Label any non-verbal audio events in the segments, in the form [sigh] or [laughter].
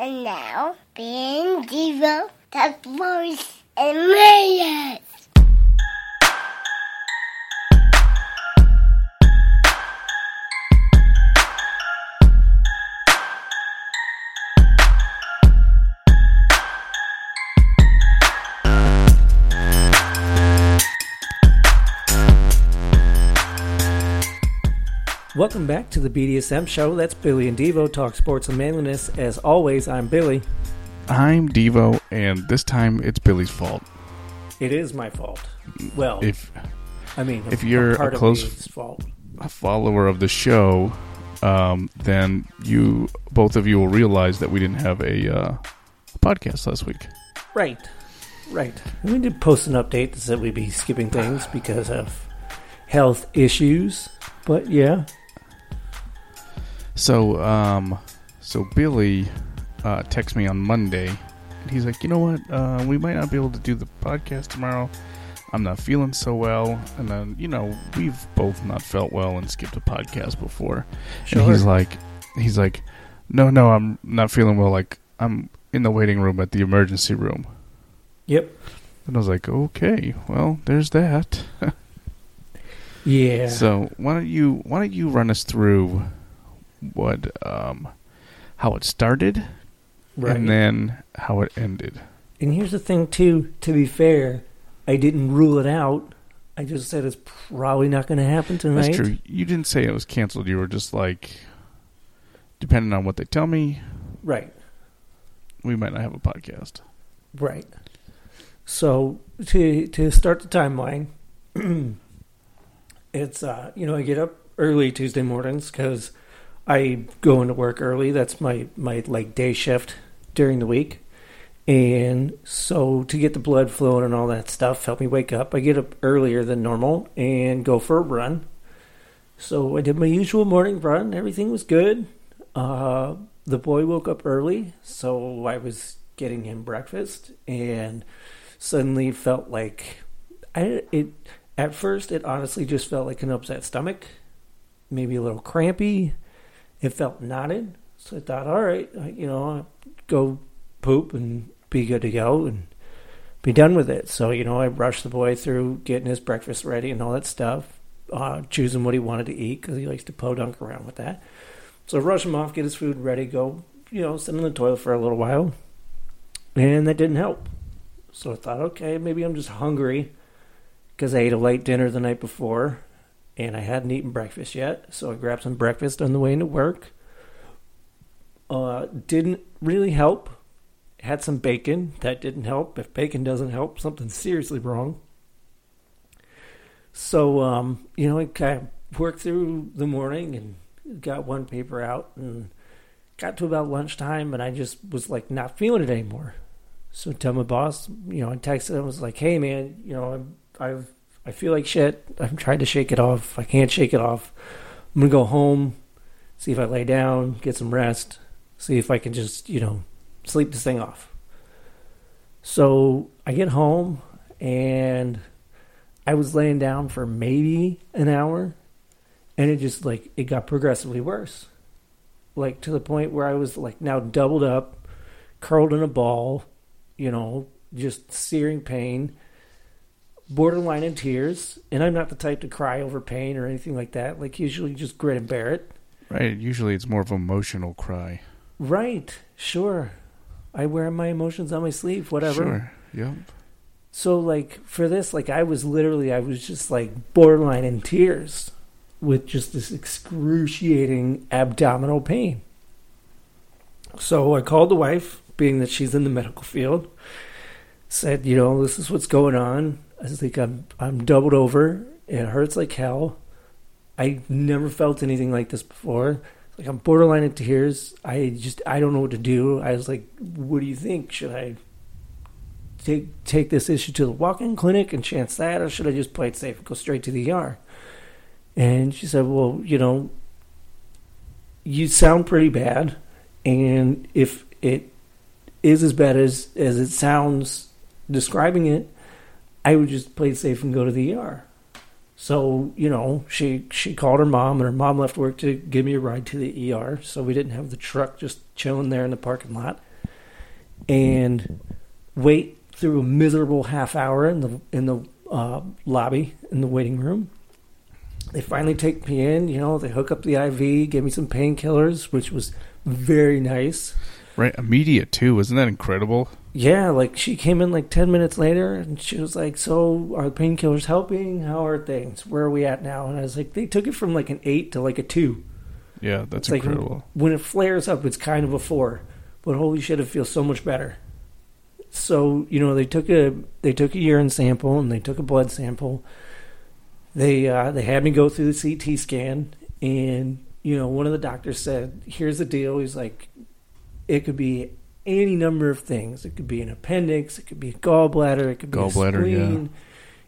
And now, Ben Devo, the voice and millions. Welcome back to the BDSM show. That's Billy and Devo talk sports and manliness. As always, I'm Billy. I'm Devo, and this time it's Billy's fault. It is my fault. Well, If I mean, if you're part a close- fault, a follower of the show, um, then you both of you will realize that we didn't have a uh, podcast last week. right, right. We did post an update that said we'd be skipping things because of health issues. But yeah, So, um, so Billy uh, texted me on Monday, and he's like, "You know what? Uh, we might not be able to do the podcast tomorrow. I'm not feeling so well." And then, you know, we've both not felt well and skipped a podcast before. sure. And he's like, he's like, no, no, I'm not feeling well. Like I'm in the waiting room at the emergency room. yep, And I was like, okay, well, there's that. [laughs] yeah. So why don't you why don't you run us through what um how it started right. and then how it ended. And here's the thing, too. To be fair, I didn't rule it out. I just said it's probably not going to happen tonight. That's true. You didn't say it was canceled. You were just like, depending on what they tell me, Right. we might not have a podcast. Right. So to to start the timeline, [clears throat] it's uh you know I get up early Tuesday mornings because I go into work early. That's my my like day shift during the week, and so to get the blood flowing and all that stuff, help me wake up. I get up earlier than normal and go for a run. So I did my usual morning run. Everything was good. Uh, the boy woke up early, so I was getting him breakfast, and suddenly felt like I it. At first, it honestly just felt like an upset stomach, maybe a little crampy. It felt knotted, so I thought, all right, you know, go poop and be good to go and be done with it. So you know, I rushed the boy through getting his breakfast ready and all that stuff, uh, choosing what he wanted to eat because he likes to podunk around with that. So I rush him off, get his food ready, go, you know, sit in the toilet for a little while, and that didn't help. So I thought, okay, maybe I'm just hungry because I ate a late dinner the night before and I hadn't eaten breakfast yet. So I grabbed some breakfast on the way into work. Uh, didn't really help. Had some bacon. That didn't help. If bacon doesn't help, something's seriously wrong. So, um, you know, I kind of worked through the morning and got one paper out and got to about lunchtime and I just was like not feeling it anymore. So I tell my boss, you know, I texted him, was like, "Hey, man, you know, I'm, I've, I feel like shit. I'm trying to shake it off. I can't shake it off. I'm gonna go home, see if I lay down, get some rest, see if I can just, you know, sleep this thing off." So I get home and I was laying down for maybe an hour, and it just like it got progressively worse, like to the point where I was like now doubled up, curled in a ball you know, just searing pain, borderline in tears. And I'm not the type to cry over pain or anything like that. Like, usually just grit and bear it. Right. Usually it's more of an emotional cry. Right, sure. I wear my emotions on my sleeve, whatever. Sure. Yep. So, like, for this, like, I was literally, I was just like borderline in tears with just this excruciating abdominal pain. So I called the wife, being that she's in the medical field, said, you know, this is what's going on. I think I'm I'm doubled over. It hurts like hell. I never felt anything like this before. Like I'm borderline in tears. I just I don't know what to do. I was like, what do you think? Should I take take this issue to the walk-in clinic and chance that, or should I just play it safe and go straight to the ER? And she said, well, you know, you sound pretty bad, and if it is as bad as as it sounds describing it, I would just play it safe and go to the ER. So you know, she she called her mom, and her mom left work to give me a ride to the ER. So we didn't have the truck just chilling there in the parking lot. and wait through a miserable half hour in the in the uh, lobby in the waiting room. They finally take me in. You know, they hook up the IV, give me some painkillers, which was very nice. Right, immediate too. Isn't that incredible? Yeah, like she came in like 10 minutes later and she was like, So, are the painkillers helping? How are things? Where are we at now? And I was like, They took it from like an 8 to like a 2. Yeah, that's It's like incredible. when it flares up, it's kind of a 4. But holy shit, it feels so much better. So, you know, they took a they took a urine sample and they took a blood sample. They uh, they had me go through the CT scan and you know, one of the doctors said, "Here's the deal." He's like, "It could be any number of things. It could be an appendix. It could be a gallbladder. It could be Gallbladder, a yeah.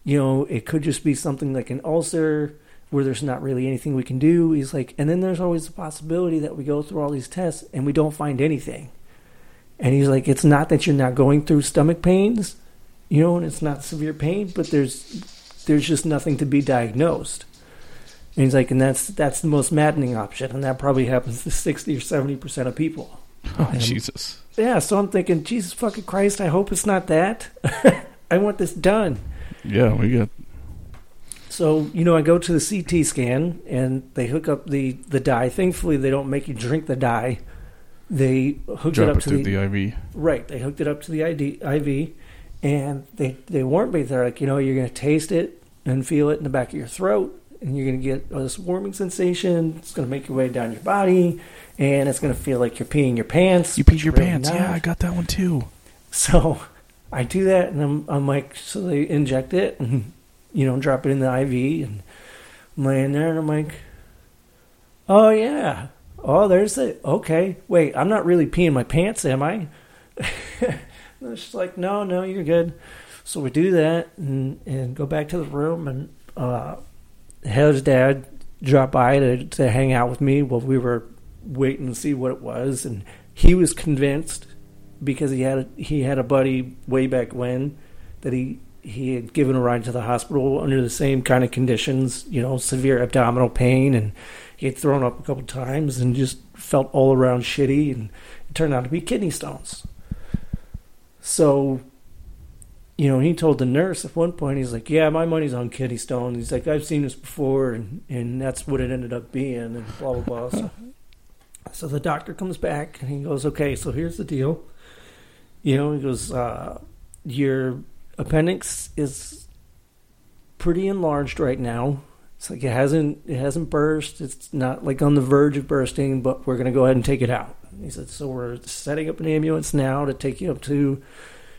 You know, it could just be something like an ulcer where there's not really anything we can do." He's like, "And then there's always the possibility that we go through all these tests and we don't find anything." And he's like, "It's not that you're not going through stomach pains, you know, and it's not severe pain, but there's there's just nothing to be diagnosed." And he's like, and that's that's the most maddening option, and that probably happens to sixty or seventy percent of people. Oh, Um, Jesus. Yeah, so I'm thinking, Jesus fucking Christ, I hope it's not that. [laughs] I want this done. Yeah, we got. So you know, I go to the CT scan, and they hook up the the dye. Thankfully, they don't make you drink the dye. They hooked it up it to the, the IV. Right. They hooked it up to the ID, IV, and they they warned me. They're like, you know, you're going to taste it and feel it in the back of your throat, and you're going to get this warming sensation. It's going to make your way down your body, and it's going to feel like you're peeing your pants. You peed your Really pants. not. Yeah, I got that one too. So [laughs] I do that, and I'm, I'm like, so they inject it, and you know, drop it in the IV, and I'm laying there, and I'm like, oh yeah, oh there's it. Okay, wait, I'm not really peeing my pants, am I? [laughs] and she's like, no, no, you're good. So we do that, and and go back to the room, and uh, Heather's dad dropped by to to hang out with me while we were waiting to see what it was, and he was convinced because he had a, he had a buddy way back when that he he had given a ride to the hospital under the same kind of conditions, you know, severe abdominal pain, and he had thrown up a couple times and just felt all around shitty, and it turned out to be kidney stones. So, you know, he told the nurse at one point, he's like, "Yeah, my money's on kidney stones." He's like, "I've seen this before, and and that's what it ended up being," and blah blah blah. So, [laughs] so the doctor comes back and he goes, "Okay, so here's the deal." You know, he goes, uh, "Your appendix is pretty enlarged right now. It's like it hasn't it hasn't burst. It's not like on the verge of bursting, but we're going to go ahead and take it out." He said, "So we're setting up an ambulance now to take you up to,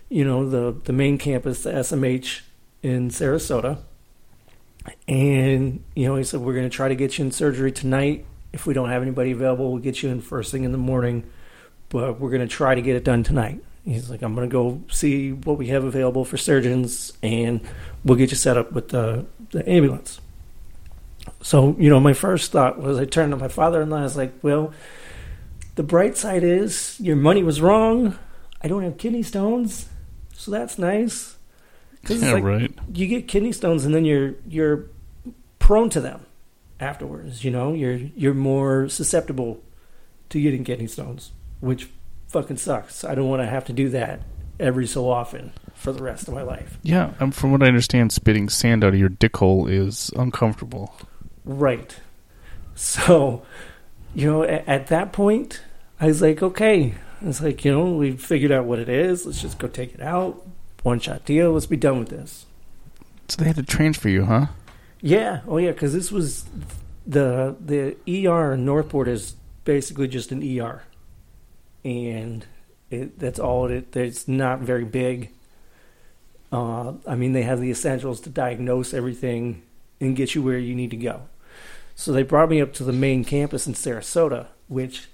you know, the the main campus, the SMH in Sarasota." And you know, he said, "We're going to try to get you in surgery tonight. If we don't have anybody available, we'll get you in first thing in the morning." but we're going to try to get it done tonight. He's like, I'm going to go see what we have available for surgeons, and we'll get you set up with the, the ambulance. So, you know, my first thought was I turned to my father in law. I was like, well, the bright side is your money was wrong. I don't have kidney stones, so that's nice. 'Cause Yeah, like, right. you get kidney stones and then you're you're prone to them afterwards. You know, you're you're more susceptible to getting kidney stones, which fucking sucks. I don't want to have to do that every so often for the rest of my life. Yeah, um, from what I understand, spitting sand out of your dick hole is uncomfortable. Right. So, you know, at, at that point, I was like, okay. It's like, you know, we figured out what it is. Let's just go take it out. One shot deal. Let's be done with this. So they had to transfer you, huh? Yeah. Oh, yeah. Because this was the the ER in Northport is basically just an ER, and it, that's all it. It's not very big. Uh, I mean, they have the essentials to diagnose everything and get you where you need to go. So they brought me up to the main campus in Sarasota, which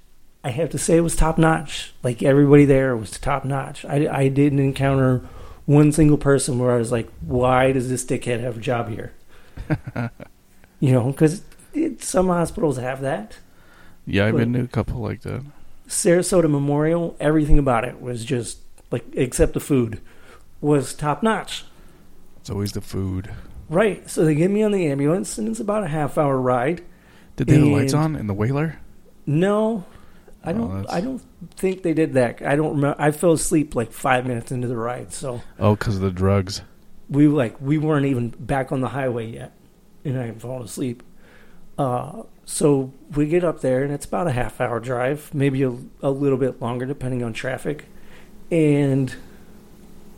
I have to say was top notch. Like everybody there was top notch. I, I didn't encounter one single person where I was like, "Why does this dickhead have a job here?" [laughs] you know, because some hospitals have that. Yeah, I've been to a couple like that. Sarasota Memorial, everything about it was just like, except the food, was top notch. It's always the food. Right. So they get me on the ambulance, and it's about a half hour ride. Did they have the lights on in the whaler? No, I Oh, don't. that's- I don't think they did that. I don't remember. I fell asleep like five minutes into the ride, so Oh, because of the drugs. We like we weren't even back on the highway yet, and I had fallen asleep. Uh, so we get up there, and it's about a half hour drive, maybe a, a little bit longer depending on traffic. And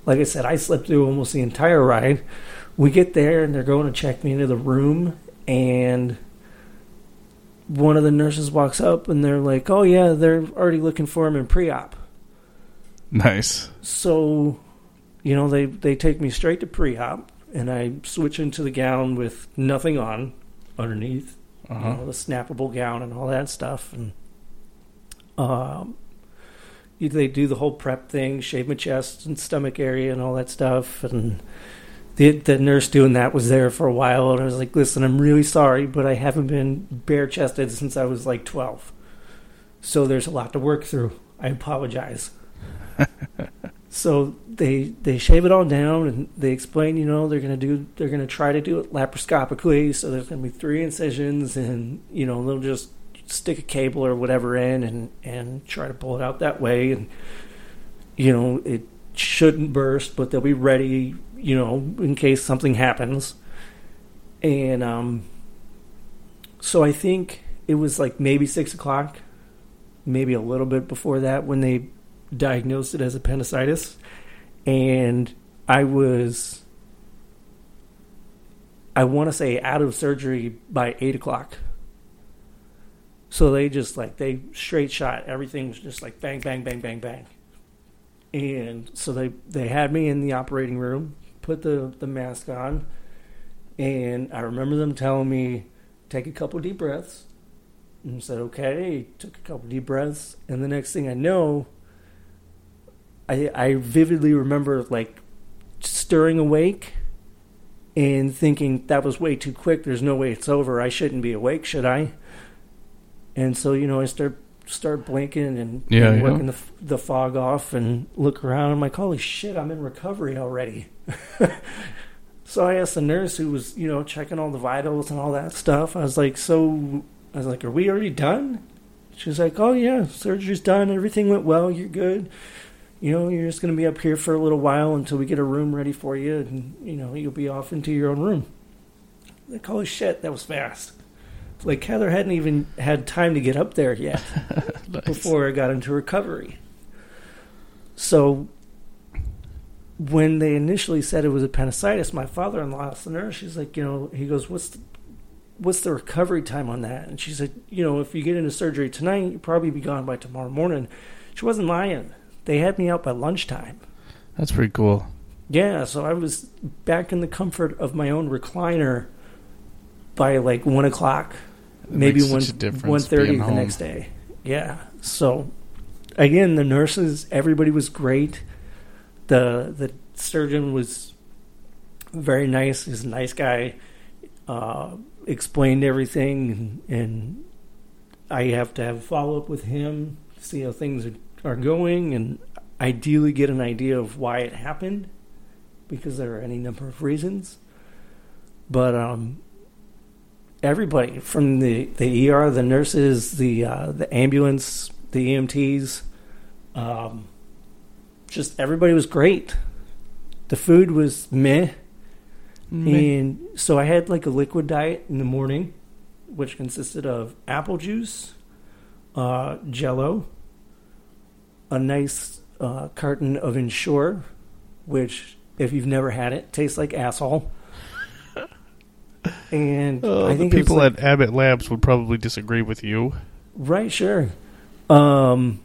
like I said, I slept through almost the entire ride. We get there, and they're going to check me into the room, and one of the nurses walks up, and they're like, "Oh yeah, they're already looking for him in pre-op." Nice. So, you know, they they take me straight to pre-op, and I switch into the gown with nothing on underneath, Uh you know, the snappable gown and all that stuff, and um, they do the whole prep thing, shave my chest and stomach area and all that stuff, and. The, the nurse doing that was there for a while, and I was like, "Listen, I'm really sorry, but I haven't been bare chested since I was like 12, so there's a lot to work through. I apologize." [laughs] So they they shave it all down and they explain, you know, they're gonna do they're gonna try to do it laparoscopically. So there's gonna be three incisions, and you know they'll just stick a cable or whatever in and and try to pull it out that way. And you know it shouldn't burst, but they'll be ready, you know, in case something happens. And um, so I think it was like maybe six o'clock, maybe a little bit before that when they diagnosed it as appendicitis, and I was, I want to say, out of surgery by eight o'clock. So they just like they straight shot everything was just like bang bang bang bang bang, and so they they had me in the operating room, put the the mask on, and I remember them telling me take a couple deep breaths, and said okay, took a couple deep breaths, and the next thing I know. I, I vividly remember like stirring awake and thinking that was way too quick. There's no way it's over. I shouldn't be awake, should I? And so you know, I start start blinking and, Yeah, and yeah. working the the fog off and look around. I'm like, holy shit, I'm in recovery already. [laughs] so I asked the nurse who was you know checking all the vitals and all that stuff. I was like, so I was like, are we already done? She's like, oh yeah, surgery's done. Everything went well. You're good you know, you're just going to be up here for a little while until we get a room ready for you, and you know, you'll be off into your own room. Like, holy shit, that was fast. Like Heather hadn't even had time to get up there yet [laughs] Nice. before I got into recovery. So, when they initially said it was appendicitis, my father-in-law asked the nurse. She's like, you know, he goes, "What's the, what's the recovery time on that?" And she said, "You know, if you get into surgery tonight, you'll probably be gone by tomorrow morning." She wasn't lying. They had me out by lunchtime. That's pretty cool. Yeah, so I was back in the comfort of my own recliner by like one o'clock, It maybe one one thirty the home. next day. Yeah. So again, the nurses, everybody was great. The the surgeon was very nice. He's a nice guy. Uh, explained everything, and, and I have to have a follow up with him, see how things are, are going, and ideally get an idea of why it happened, because there are any number of reasons. But um, everybody from the, the ER, the nurses, the uh, the ambulance, the EMTs, um, just everybody was great. The food was meh. And so I had like a liquid diet in the morning, which consisted of apple juice, uh, jello, a nice uh, carton of Ensure, which, if you've never had it, tastes like asshole. [laughs] And Oh, I the think people like- at Abbott Labs would probably disagree with you. Right, sure. Um,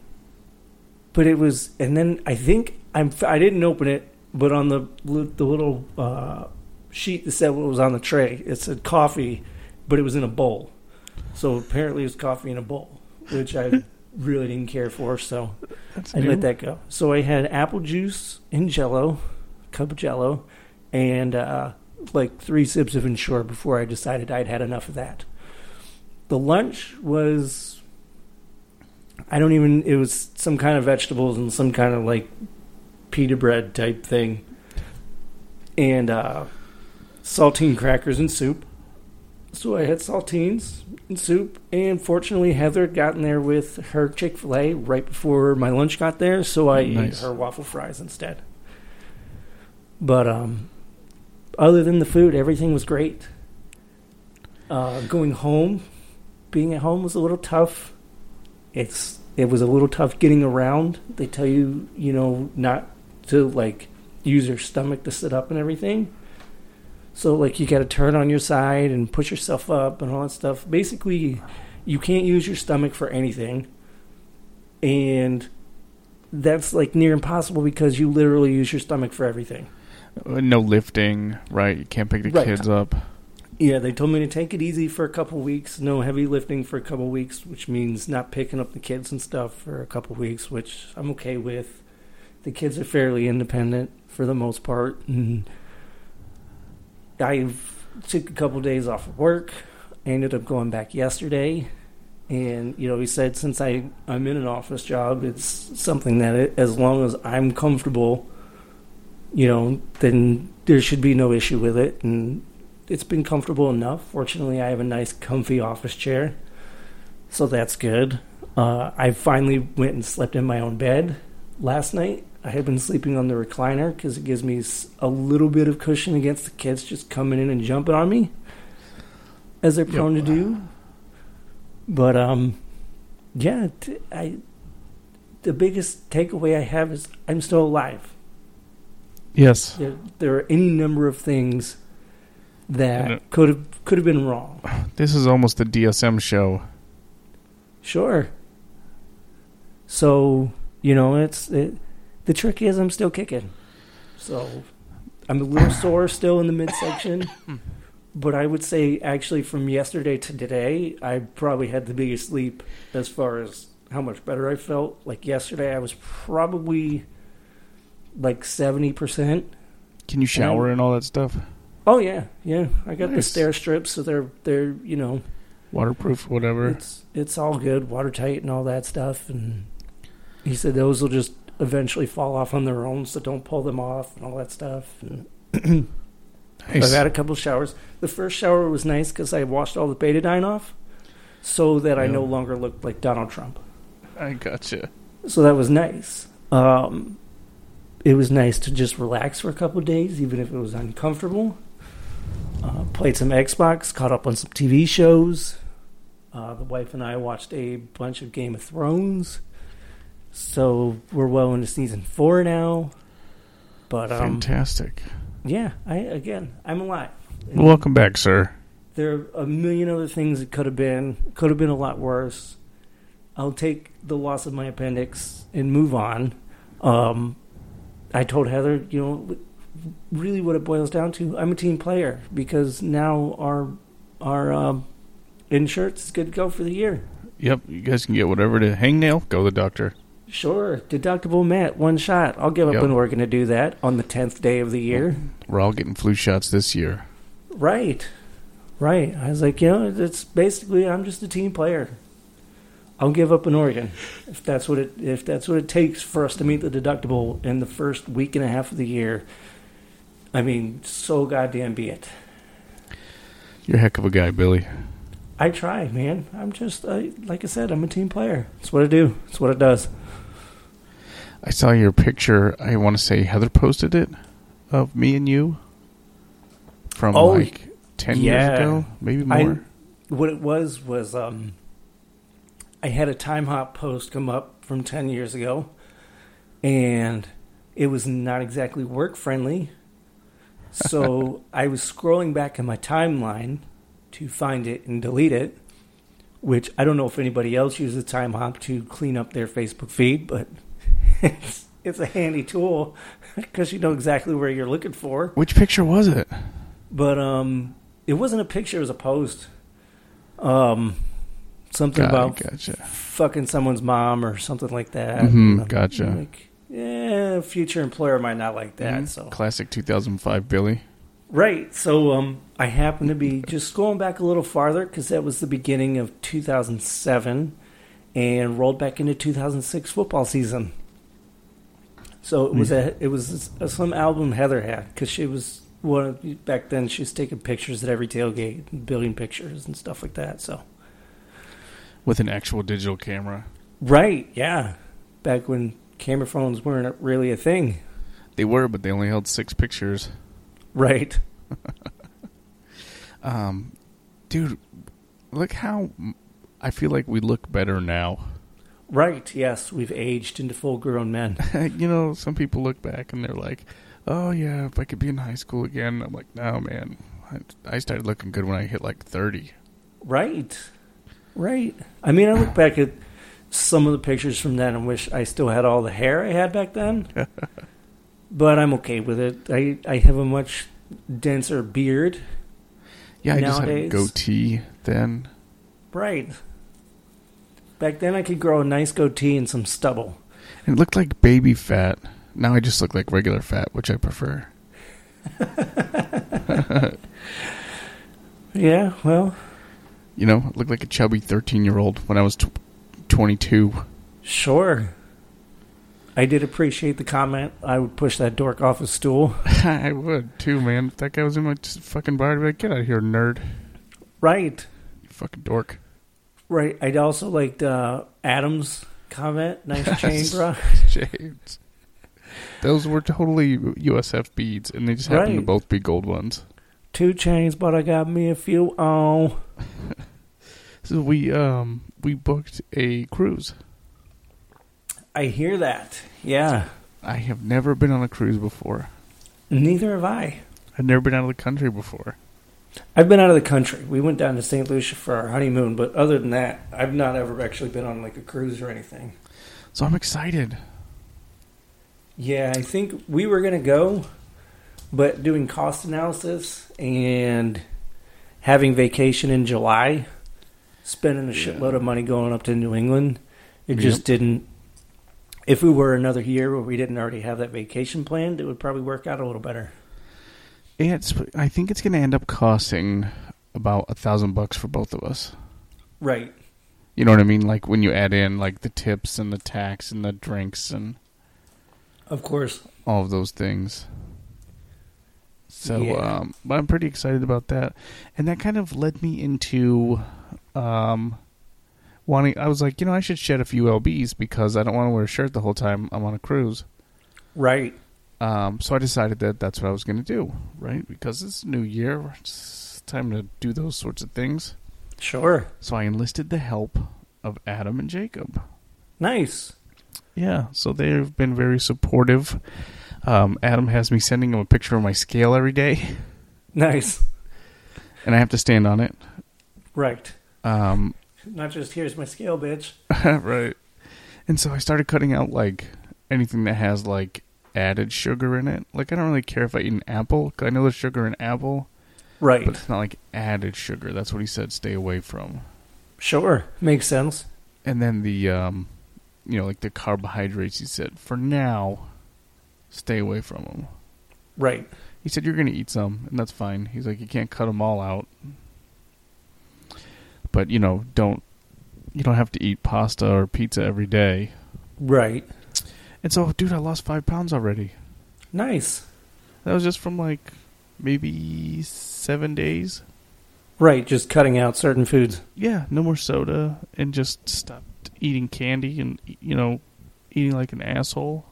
but it was, and then I think I'm. I didn't open it, but on the the little uh, sheet that said what was on the tray, it said coffee, but it was in a bowl. So apparently, it was coffee in a bowl, which I [laughs] really didn't care for. So That's I new. let that go. So I had apple juice and Jello, cup of Jello, and uh, like three sips of Ensure before I decided I'd had enough of that. The lunch was, I don't even. It was some kind of vegetables and some kind of like pita bread type thing, and uh, saltine crackers and soup. So I had saltines and soup, and fortunately Heather had gotten there with her Chick Fil A right before my lunch got there, so I Nice. ate her waffle fries instead. But um, other than the food, everything was great. Uh, going home, being at home was a little tough. It's it was a little tough getting around. They tell you, you know, not to like use your stomach to sit up and everything. So like you got to turn on your side and push yourself up and all that stuff. Basically, you can't use your stomach for anything, and that's like near impossible because you literally use your stomach for everything. No lifting, right? You can't pick the Right. kids up. Yeah, they told me to take it easy for a couple weeks, no heavy lifting for a couple weeks, which means not picking up the kids and stuff for a couple weeks, which I'm okay with. The kids are fairly independent for the most part, and I took a couple days off of work. I ended up going back yesterday, and you know, he said since I I'm in an office job, it's something that it, as long as I'm comfortable, you know, then there should be no issue with it, and it's been comfortable enough. Fortunately, I have a nice, comfy office chair, so that's good. Uh, I finally went and slept in my own bed last night. I had been sleeping on the recliner because it gives me a little bit of cushion against the kids just coming in and jumping on me, as they're prone Yep. to do. But um, yeah, t- I the biggest takeaway I have is I'm still alive. Yes. There, there are any number of things that it- could have could have been wrong. This is almost a DSM show. Sure. So you know, it's it, the trick is I'm still kicking. So I'm a little sore still in the midsection, [coughs] but I would say actually from yesterday to today, I probably had the biggest leap as far as how much better I felt. Like yesterday, I was probably like seventy percent. Can you shower and all that stuff? Oh yeah, yeah. I got the Steri-Strips, so they're they're you know Waterproof, whatever. it's it's all good, watertight and all that stuff. And he said those will just eventually fall off on their own, so don't pull them off and all that stuff. [clears throat] Nice. I've had a couple showers. The first shower was nice because I washed all the betadine off, so that I no longer looked like Donald Trump. I gotcha. So that was nice. Um, it was nice to just relax for a couple of days, even if it was uncomfortable. Uh, played some Xbox, caught up on some TV shows. Uh, the wife and I watched a bunch of Game of Thrones. So we're well into season four now. But um, Fantastic. yeah, I again, I'm alive. And Welcome back, sir. there are a million other things that could have been could have been a lot worse. I'll take the loss of my appendix and move on. Um, I told Heather, you know, really what it boils down to. I'm a team player because now our our um, insurance is good to go for the year. Yep, you guys can get whatever to hangnail. Go to the doctor. Sure, deductible mat, one shot. I'll give up Yep. an organ to do that on the tenth day of the year. We're all getting flu shots this year. Right. Right. I was like, you know, it's basically I'm just a team player. I'll give up an organ if that's what it if that's what it takes for us to meet the deductible in the first week and a half of the year. I mean, so goddamn be it. You're a heck of a guy, Billy. I try, man. I'm just uh, like I said, I'm a team player. It's what I do. It's what it does. I saw your picture. I want to say Heather posted it of me and you from Oh, like ten years ago, maybe I- more. What it was was um, I had a Timehop post come up from ten years ago, and it was not exactly work friendly. So [laughs] I was scrolling back in my timeline to find it and delete it. Which I don't know if anybody else uses Timehop to clean up their Facebook feed, but it's, it's a handy tool because you know exactly where you're looking for. Which picture was it? But um, it wasn't a picture; it was a post. Um, something it, about gotcha. fucking someone's mom or something like that. Mhm, I'm gotcha. Like, yeah, future employer might not like that. Mhm. So Classic 2005 Billy. right. So um, I happen to be just going back a little farther because that was the beginning of 2007, and rolled back into 2006 football season. So it was Hmm. a it was a, some album Heather had because she was one of, back then she was taking pictures at every tailgate, and building pictures and stuff like that. So with an actual digital camera. right, yeah, back when camera phones weren't really a thing. They were, but they only held six pictures. Right. [laughs] Um, dude, look how I feel like we look better now. Right. Yes, we've aged into full-grown men. [laughs] you know, some people look back and they're like, "Oh yeah, if I could be in high school again." I'm like, "No, man. I, I started looking good when I hit like 30." Right. Right. I mean, I look back at some of the pictures from then and wish I still had all the hair I had back then. [laughs] but I'm okay with it. I, I have a much denser beard. Yeah, I just had a goatee then. Right. Back then, I could grow a nice goatee and some stubble. It looked like baby fat. Now I just look like regular fat, which I prefer. [laughs] Yeah, well, You know, I looked like a chubby 13 year old when I was tw- 22. sure. I did appreciate the comment. I would push that dork off a stool. [laughs] I would too, man. If that guy was in my fucking bar, I'd be like, get out of here, nerd. Right. You fucking dork. Right. I'd also liked uh, Adam's comment. Nice chain, bro. [laughs] James. Those were totally USF beads, and they just happened to both be gold ones. Two chains, but I got me a few on. [laughs] So we um we booked a cruise. I hear that. Yeah. I have never been on a cruise before. Neither have I. I've never been out of the country before. I've been out of the country. We went down to St. Lucia for our honeymoon, but other than that, I've not ever actually been on like a cruise or anything. So I'm excited. Yeah, I think we were going to go, but doing cost analysis and having vacation in July, spending a Yeah. shitload of money going up to New England, it Yep. just didn't. If we were another year where we didn't already have that vacation planned, it would probably work out a little better. It's I think it's going to end up costing about a thousand bucks for both of us. Right. You know what I mean? Like when you add in like the tips and the tax and the drinks and Of course. all of those things. So, Yeah. um, but I'm pretty excited about that, and that kind of led me into um, wanting. I was like, you know, I should shed a few lbs because I don't want to wear a shirt the whole time I'm on a cruise. Right. Um, so I decided that that's what I was going to do, right? Because it's new year, it's time to do those sorts of things. Sure. So I enlisted the help of Adam and Jacob. Nice. Yeah, so they've been very supportive. Um, Adam has me sending him a picture of my scale every day, Nice. and I have to stand on it. Right. Um, Not just here's my scale, bitch. [laughs] right. And so I started cutting out like anything that has like added sugar in it. Like I don't really care if I eat an apple. 'cause I know there's sugar in apple, Right. but it's not like added sugar. That's what he said. Stay away from. Sure. Makes sense. And then the um, you know, like the carbohydrates. He said for now, stay away from them. Right. He said you're going to eat some, and that's fine. He's like you can't cut them all out, but you know, don't you don't have to eat pasta or pizza every day. Right. And so, dude, I lost five pounds already. Nice. That was just from like maybe seven days. Right. Just cutting out certain foods. Yeah, no more soda, and just stopped eating candy and you know, eating like an asshole.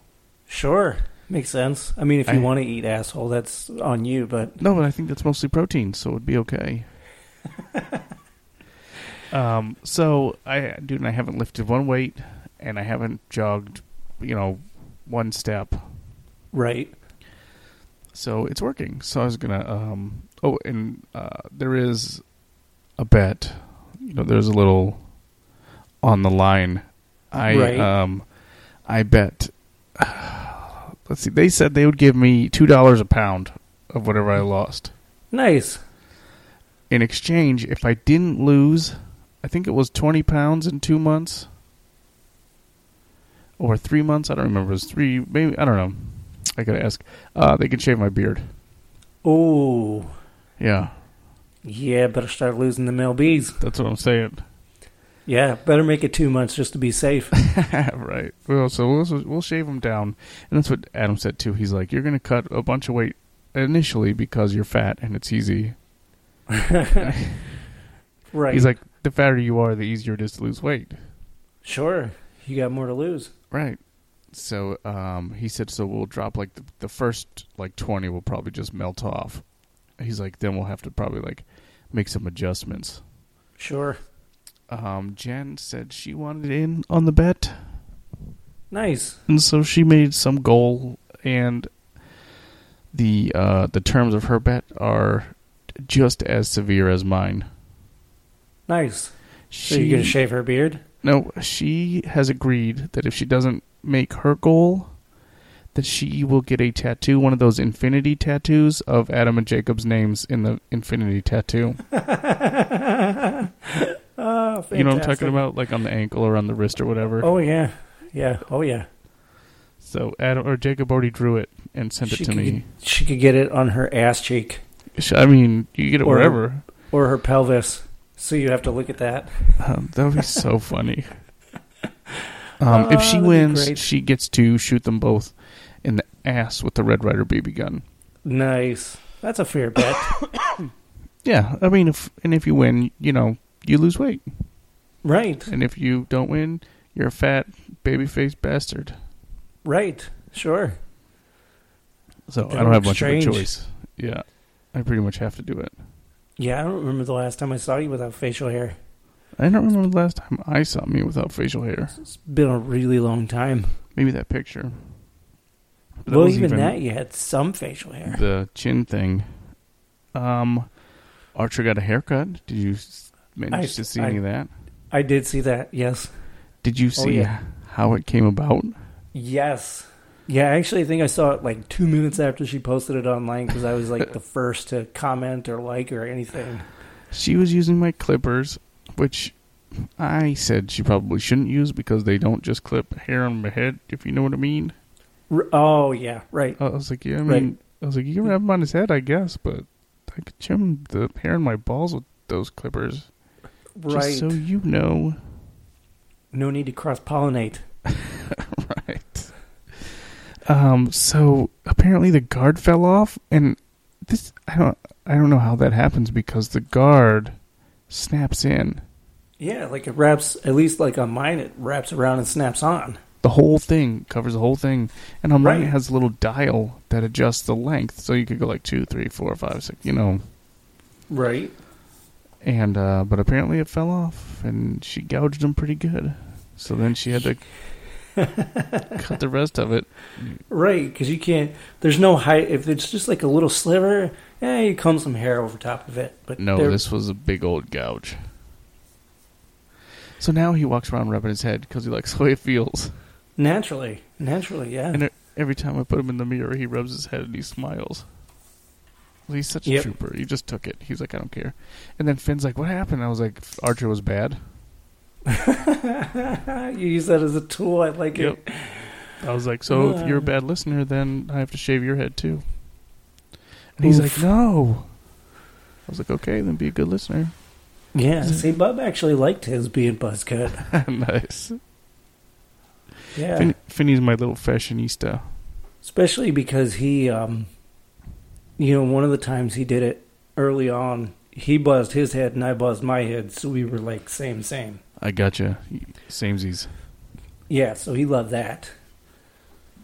Sure. Makes sense. I mean, if you I- want to eat asshole, that's on you, but No, but I think that's mostly protein, so it'd be okay. [laughs] um, so I, dude, and I haven't lifted one weight, and I haven't jogged, you know, one step. right. So it's working. So I was gonna. Um, oh, and uh, there is a bet. You know, there's a little on the line. I Right. um, I bet. [sighs] let's see. They said they would give me two dollars a pound of whatever I lost. Nice. in exchange, if I didn't lose, I think it was 20 pounds in two months or three months. I don't remember. It was three, maybe. I don't know. I gotta ask. Uh, they can shave my beard. Oh, Yeah, yeah. Better start losing the male bees. that's what I'm saying. Yeah. Better make it two months just to be safe. [laughs] right. Well, so we'll we'll shave them down, and that's what Adam said too. He's like, "You're gonna cut a bunch of weight initially because you're fat and it's easy. [laughs] right. He's like, the fatter you are, the easier it is to lose weight. sure, you got more to lose. Right. So um, he said, so we'll drop like the, the first like 20 will probably just melt off. He's like, then we'll have to probably like make some adjustments. Sure. Um, Jen said she wanted in on the bet. Nice. and so she made some goal and the uh the terms of her bet are just as severe as mine Nice. she So you're gonna shave her beard? No she has agreed that if she doesn't make her goal that she will get a tattoo one of those infinity tattoos of adam and jacob's names in the infinity tattoo. Oh, [laughs] you know what i'm talking about? Like on the ankle or on the wrist or whatever? Oh yeah, yeah. Oh yeah. so adam or jacob already drew it and sent she it to could me. she could get it on her ass cheek. I mean you get it Or- wherever. or her pelvis. So you have to look at that. Um, that would be so [laughs] funny. Um, if she Oh, that'd be wins, she gets to shoot them both in the ass with the Red Ryder BB gun. Nice. That's a fair bet. [coughs] Yeah, I mean, if and if you win, you know, you lose weight, right. and if you don't win, you're a fat baby-faced bastard. Right. Sure. So That I don't have much strange. of a choice. Yeah, I pretty much have to do it. Yeah, I don't remember the last time I saw you without facial hair. I don't remember the last time I saw me without facial hair. It's been a really long time. Maybe that picture. That well, was even, that, you had some facial hair. the chin thing. Um, Archer got a haircut. Did you manage I- to see I- any of that? I did see that. Yes. Did you Oh, see yeah. how it came about? Yes. Yeah, actually, I think I saw it like two minutes after she posted it online because I was like the [laughs] first to comment or like or anything. She was using my clippers, which I said she probably shouldn't use because they don't just clip hair on my head, if you know what I mean. R- oh yeah, right, I was like, yeah, I mean, Right. I was like, you can have them on his head, I guess, but I could trim the hair on my balls with those clippers. right. Just so you know. no need to cross pollinate. right. [laughs] [laughs] Um. So apparently the guard fell off, and this I don't I don't know how that happens because the guard snaps in Yeah, like it wraps. At least like on mine, it wraps around and snaps on. the whole thing covers the whole thing, and on mine Right. it has a little dial that adjusts the length, so you could go like two, three, four, five, six, you know. Right. And uh, but apparently it fell off, and she gouged him pretty good. So then she had to cut the rest of it. Right, because you can't. There's no height. If it's just like a little sliver, yeah, you comb some hair over top of it. But No, this was a big old gouge. So now he walks around rubbing his head because he likes the way it feels. naturally, naturally, yeah. And every time I put him in the mirror, he rubs his head and he smiles. Well, he's such a Yep. trooper. He just took it. He's like, I don't care. And then Finn's like, What happened? I was like, Archer was bad. [laughs] you use that as a tool. I like Yep. it. I was like, So if you're a Uh. bad listener, then I have to shave your head too. And he's Oof. like, No. I was like, Okay, then be a good listener. Yeah. See, Bub actually liked his being buzz cut. [laughs] nice. Yeah. Finn, Finney's my little fashionista. Especially because he, um, you know, one of the times he did it early on, he buzzed his head and I buzzed my head, so we were like same, same. I gotcha. Samesies. Yeah, so he loved that.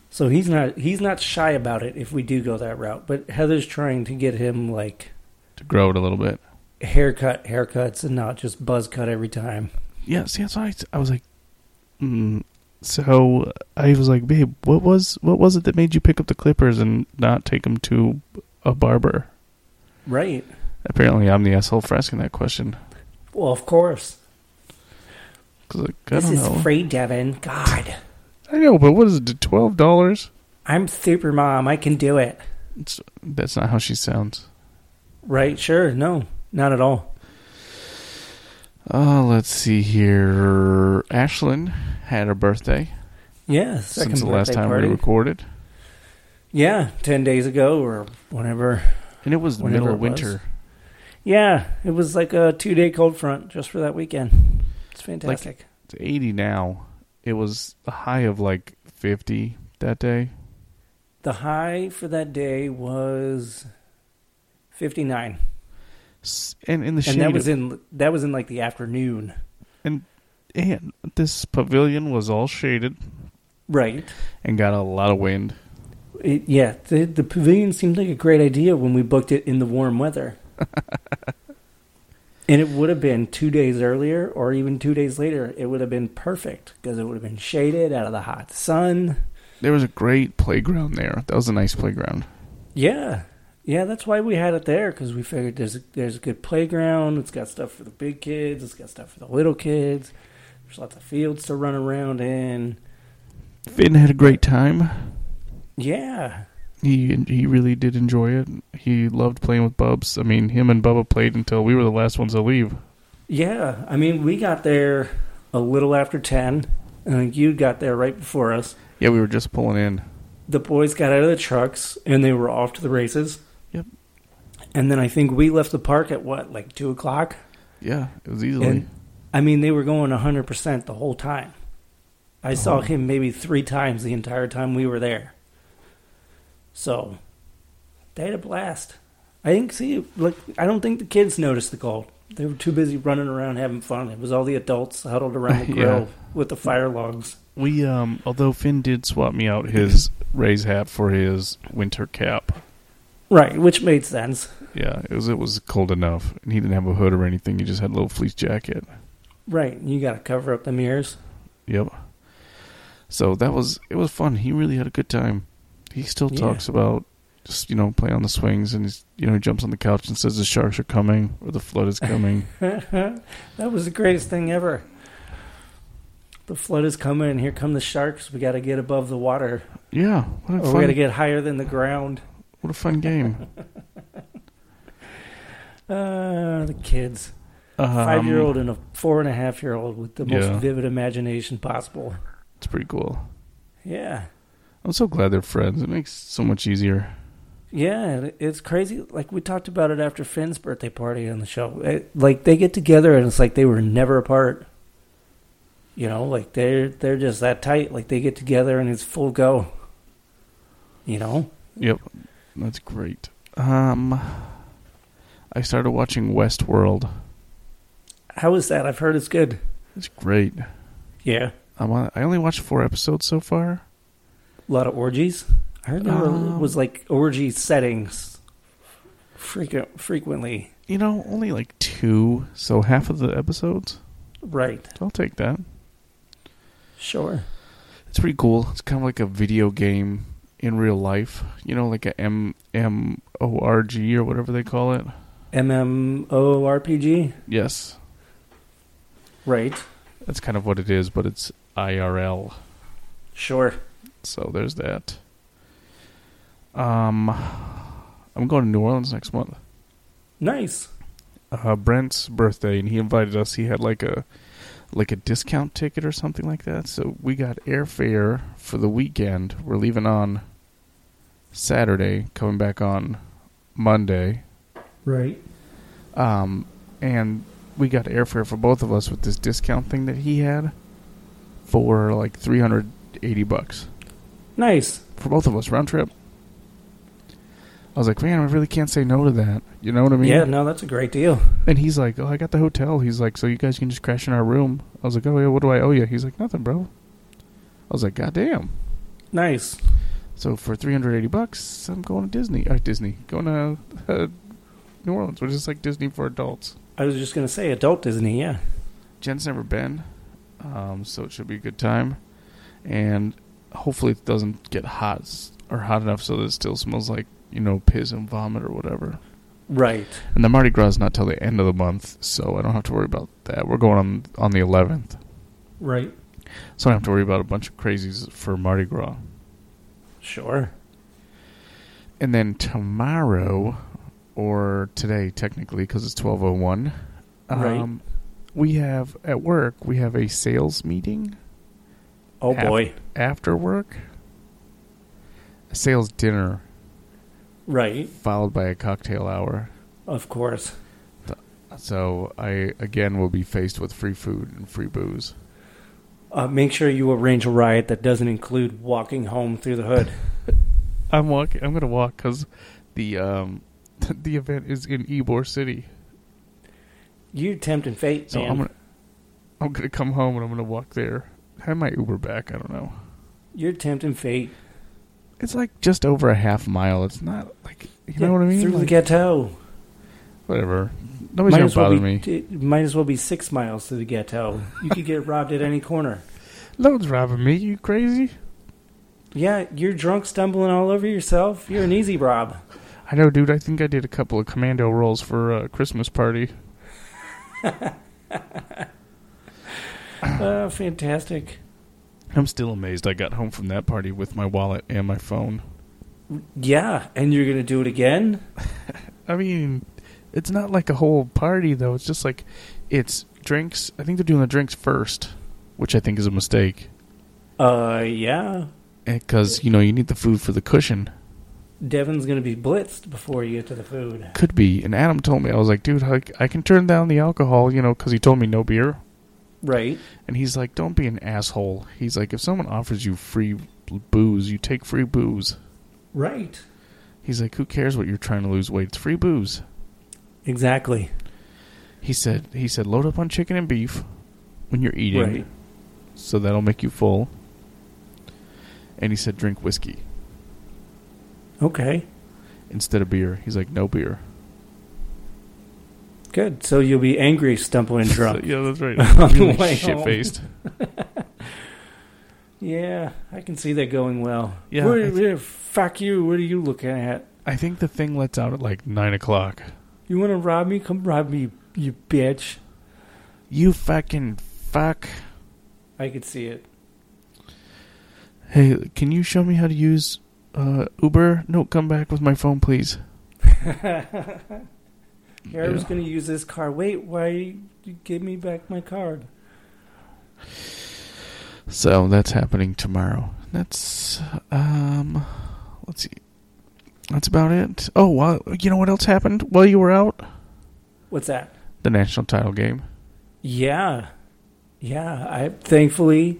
So he's not he's not shy about it if we do go that route. But Heather's trying to get him like To grow it a little bit. haircut haircuts and not just buzz cut every time. Yeah, see, that's why I, I was like, mm. so I was like, babe, what was what was it that made you pick up the clippers and not take them to a barber? Right. Apparently, I'm the asshole for asking that question. Well, of course. Like, This is know. free, Devin. God. I know, but what is it? Twelve dollars? I'm super mom. I can do it. That's not how she sounds. Right, sure. No, not at all. Oh, let's see here. Ashlyn had her birthday Yeah, since the last time party. we recorded, Yeah, ten days ago or whenever. and it was the middle of winter. Yeah, it was like a two day cold front just for that weekend. It's fantastic. It's 80 now. It was a high of like 50 that day. The high for that day was 59. And in the shade, And that was of- in that was in like the afternoon. And and this pavilion was all shaded Right. and got a lot of wind. It, yeah, the the pavilion seemed like a great idea when we booked it in the warm weather. [laughs] and it would have been 2 days earlier or even 2 days later. It would have been perfect because it would have been shaded out of the hot sun. There was a great playground there. That was a nice playground. Yeah. Yeah, that's why we had it there because we figured there's a, there's a good playground. It's got stuff for the big kids. It's got stuff for the little kids. There's lots of fields to run around in. Finn had a great time. Yeah, He he really did enjoy it. He loved playing with Bubs. I mean, him and Bubba played until we were the last ones to leave. yeah. I mean, we got there a little after ten. I think you got there right before us. Yeah, we were just pulling in. The boys got out of the trucks and they were off to the races. Yep. And then I think we left the park at what, like two o'clock? Yeah, it was easily. And I mean, they were going 100% the whole time. I saw Oh. him maybe three times the entire time we were there. So, they had a blast. I think, see, look, I don't think the kids noticed the cold. They were too busy running around having fun. It was all the adults huddled around the [laughs] Yeah. grill with the fire logs. we um, although Finn did swap me out his Ray's hat for his winter cap. Right, which made sense. Yeah, it was it was cold enough, and he didn't have a hood or anything. He just had a little fleece jacket. Right, you got to cover up the mirrors. Yep. So that was it was fun. He really had a good time. He still Yeah. talks about just you know playing on the swings, and he's you know he jumps on the couch and says the sharks are coming or the flood is [laughs] coming. that was the greatest thing ever. The flood is coming, and here come the sharks. We got to get above the water, yeah, what a or we got to get higher than the ground. what a fun game. [laughs] Uh, the kids, Um, five year old and a four and a half year old with the most Yeah. vivid imagination possible. It's pretty cool. Yeah, I'm so glad they're friends. It makes it so much easier. yeah, it's crazy. Like we talked about it after Finn's birthday party on the show. It, like they get together, and it's like they were never apart. You know, like they're they're just that tight. Like they get together, and it's full go. You know. Yep, that's great. Um, I started watching Westworld. How is that? I've heard it's good. It's great. Yeah. I'm on, I only watched four episodes so far. A lot of orgies. I heard there Um, was like orgy settings frequent, frequently. You know, only like two, so half of the episodes. Right. I'll take that. Sure. It's pretty cool. It's kind of like a video game in real life. You know, like a M M O R G or whatever they call it. MMORPG. Yes, Right. that's kind of what it is, but it's IRL. Sure. So there's that. Um, I'm going to New Orleans next month. Nice. Uh, Brent's birthday, and he invited us. He had like a like a discount ticket or something like that. So we got airfare for the weekend. We're leaving on Saturday, coming back on Monday. Right. Um, and we got airfare for both of us with this discount thing that he had for like 380 bucks Nice. for both of us round trip. I was like, man, I really can't say no to that. You know what I mean? yeah, no, that's a great deal. And he's like, oh, I got the hotel. He's like, so you guys can just crash in our room. I was like, oh yeah, what do I owe you? He's like, nothing, bro. I was like, god damn. Nice. So for 380 bucks, I'm going to Disney. Uh, Disney. Going to uh, New Orleans, which is like Disney for adults. I was just going to say adult Disney, yeah. Jen's never been, um, so it should be a good time. And hopefully it doesn't get hot or hot enough so that it still smells like, you know, piss and vomit or whatever. Right. And the Mardi Gras is not till the end of the month, so I don't have to worry about that. We're going on on the 11th, Right. so I don't have to worry about a bunch of crazies for Mardi Gras. Sure. And then tomorrow, or today technically, because it's 12:01, Right. um, we have at work we have a sales meeting Oh, boy. after work. A sales dinner Right. followed by a cocktail hour. Of course. So I again will be faced with free food and free booze. Uh, make sure you arrange a ride that doesn't include walking home through the hood. [laughs] I'm walking. I'm gonna walk because the um [laughs] the event is in Ybor City. You're tempting fate, So man. I'm gonna I'm gonna come home and I'm gonna walk there. I might Uber back. I don't know. You're tempting fate. It's like just over a half mile. It's not like you know what I mean. Through the ghetto. whatever. Nobody's Might gonna well bother be, me. it might as well be six miles to the ghetto. You could get robbed at any corner. [laughs] No one's robbing me. You crazy? Yeah, you're drunk, stumbling all over yourself. You're an easy rob. I know, dude. I think I did a couple of commando rolls for a Christmas party. [laughs] [coughs] Uh, fantastic. I'm still amazed I got home from that party with my wallet and my phone. Yeah, and you're gonna do it again? [laughs] I mean, it's not like a whole party though. It's just like it's drinks. I think they're doing the drinks first, which I think is a mistake Uh, yeah. because you know you need the food for the cushion. Devin's gonna be blitzed before you get to the food. Could be. And Adam told me I was like, dude, I, I can turn down the alcohol, you know, because he told me no beer. Right. And he's like, don't be an asshole. He's like, if someone offers you free booze, you take free booze. Right. He's like, who cares what you're trying to lose weight? It's free booze. Exactly. He said, he said, load up on chicken and beef when you're eating, Right. so that'll make you full. And he said, drink whiskey Okay. instead of beer. He's like, no beer. Good. So you'll be angry, stumbling [laughs] drunk. yeah, that's right. [laughs] On the Really way shit faced. [laughs] Yeah, I can see that going well. Yeah, Where, I- where- fuck you. What are you looking at? I think the thing lets out at like nine o'clock. You want to rob me? Come rob me, you bitch. You fucking fuck. I could see it. Hey, can you show me how to use uh, Uber? No, come back with my phone, please. Here, I was going to use this car. Wait, why you give me back my card? So that's happening tomorrow. That's um, let's see. That's about it. Oh, well, you know what else happened while you were out? What's that? The national title game. Yeah, yeah. I thankfully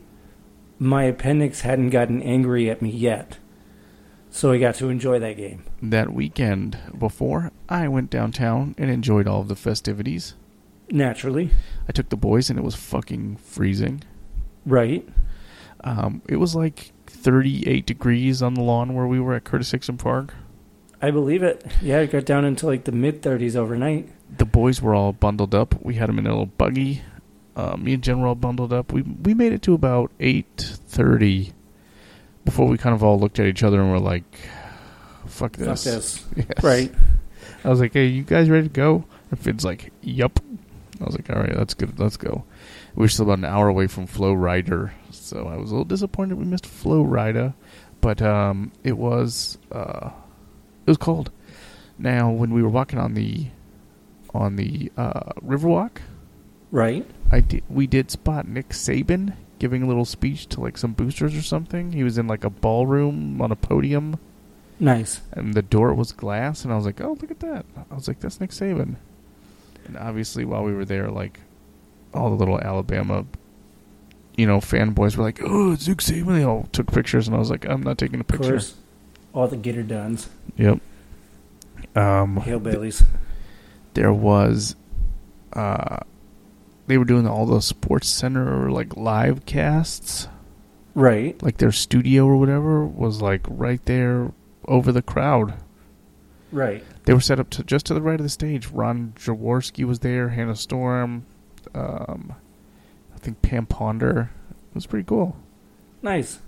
my appendix hadn't gotten angry at me yet, so I got to enjoy that game. That weekend before, I went downtown and enjoyed all of the festivities. Naturally, I took the boys and it was fucking freezing. right? Um, it was like 38 degrees on the lawn where we were at Curtis Hixon Park. I believe it. Yeah, it got down into like the mid 30s overnight. the boys were all bundled up. We had them in a little buggy. Uh, me and Jen were all bundled up. We we made it to about eight thirty before we kind of all looked at each other and were like, "Fuck this." Fuck this. [laughs] Yes. Right. I was like, "Hey, you guys ready to go?" And Finn's like, "Yup." I was like, "All right, that's good. Let's go." We were still about an hour away from Flo Rida, so I was a little disappointed we missed Flo Rida, but um, it was uh, it was cold. Now, when we were walking on the on the uh, Riverwalk, Right. I did, we did spot Nick Saban giving a little speech to like some boosters or something. He was in like a ballroom on a podium, Nice. and the door was glass. And I was like, "Oh, look at that!" I was like, "That's Nick Saban." And obviously, while we were there, like all the little Alabama, you know, fanboys were like, "Oh, it's Nick Saban!" They all took pictures, and I was like, "I'm not taking a Of picture." course. All the getter duns. Yep. Um, Hillbillies. there was uh they were doing all those SportsCenter like live casts. Right. like their studio or whatever was like right there over the crowd. Right. they were set up to just to the right of the stage. Ron jaworski was there hannah storm um i think pam ponder. It was pretty cool. Nice.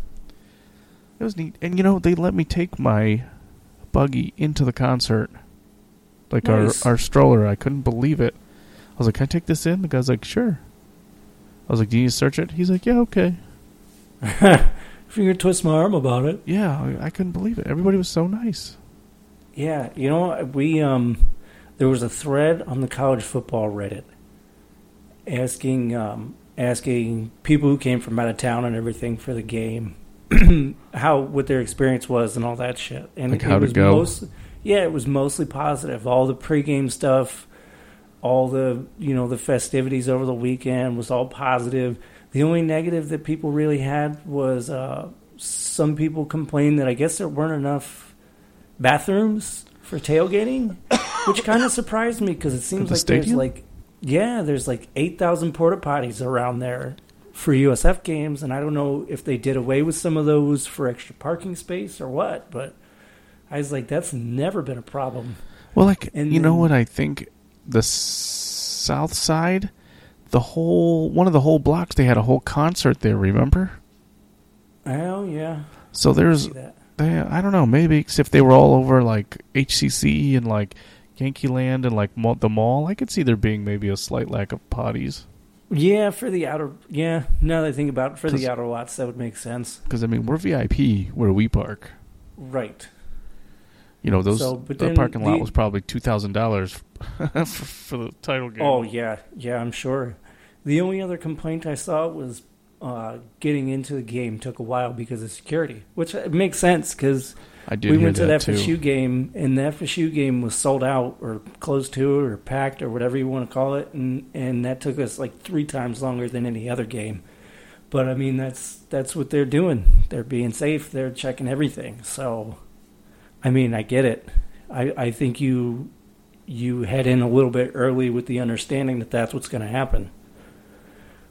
it was neat. And you know they let me take my buggy into the concert. Like Nice. our our stroller. I couldn't believe it was like can i take this in the guy's like sure i was like do you need to search it he's like yeah okay [laughs] Finger twist my arm about it. yeah I, couldn't believe it everybody was so nice Yeah, you know we um there was a thread on the college football Reddit asking um asking people who came from out of town and everything for the game [clears throat] how what their experience was and all that shit. And Like, how'd it was go? Most, yeah, it was mostly positive. All the pregame stuff, all the you know the festivities over the weekend was all positive. The only negative that people really had was uh, some people complained that I guess there weren't enough bathrooms for tailgating, [coughs] which kind of surprised me because it seems the like there's like yeah, there's like eight thousand porta potties around there for USF games, and I don't know if they did away with some of those for extra parking space or what, but I was like, that's never been a problem. Well, like And you know what I think the s- south side, the whole one of the whole blocks they had a whole concert there. Remember? Oh yeah, So there's they, I don't know maybe if they were all over like HCC and like Yankee Land and like the mall, I could see there being maybe a slight lack of potties. Yeah, for the outer. Yeah, now that I think about it, for the outer lots, that would make sense. Because I mean we're VIP where we park. Right. You know those So, the parking lot the- was probably two thousand dollars [laughs] for, for the title game. Oh yeah, yeah, I'm sure. The only other complaint I saw was uh, getting into the game took a while because of security, which uh, makes sense because I did we went to that the FSU too. game and the FSU game was sold out or close to or packed or whatever you want to call it, and and that took us like three times longer than any other game. But I mean, that's that's what they're doing. They're being safe. They're checking everything. So, I mean, I get it. I I think you you head in a little bit early with the understanding that that's what's going to happen.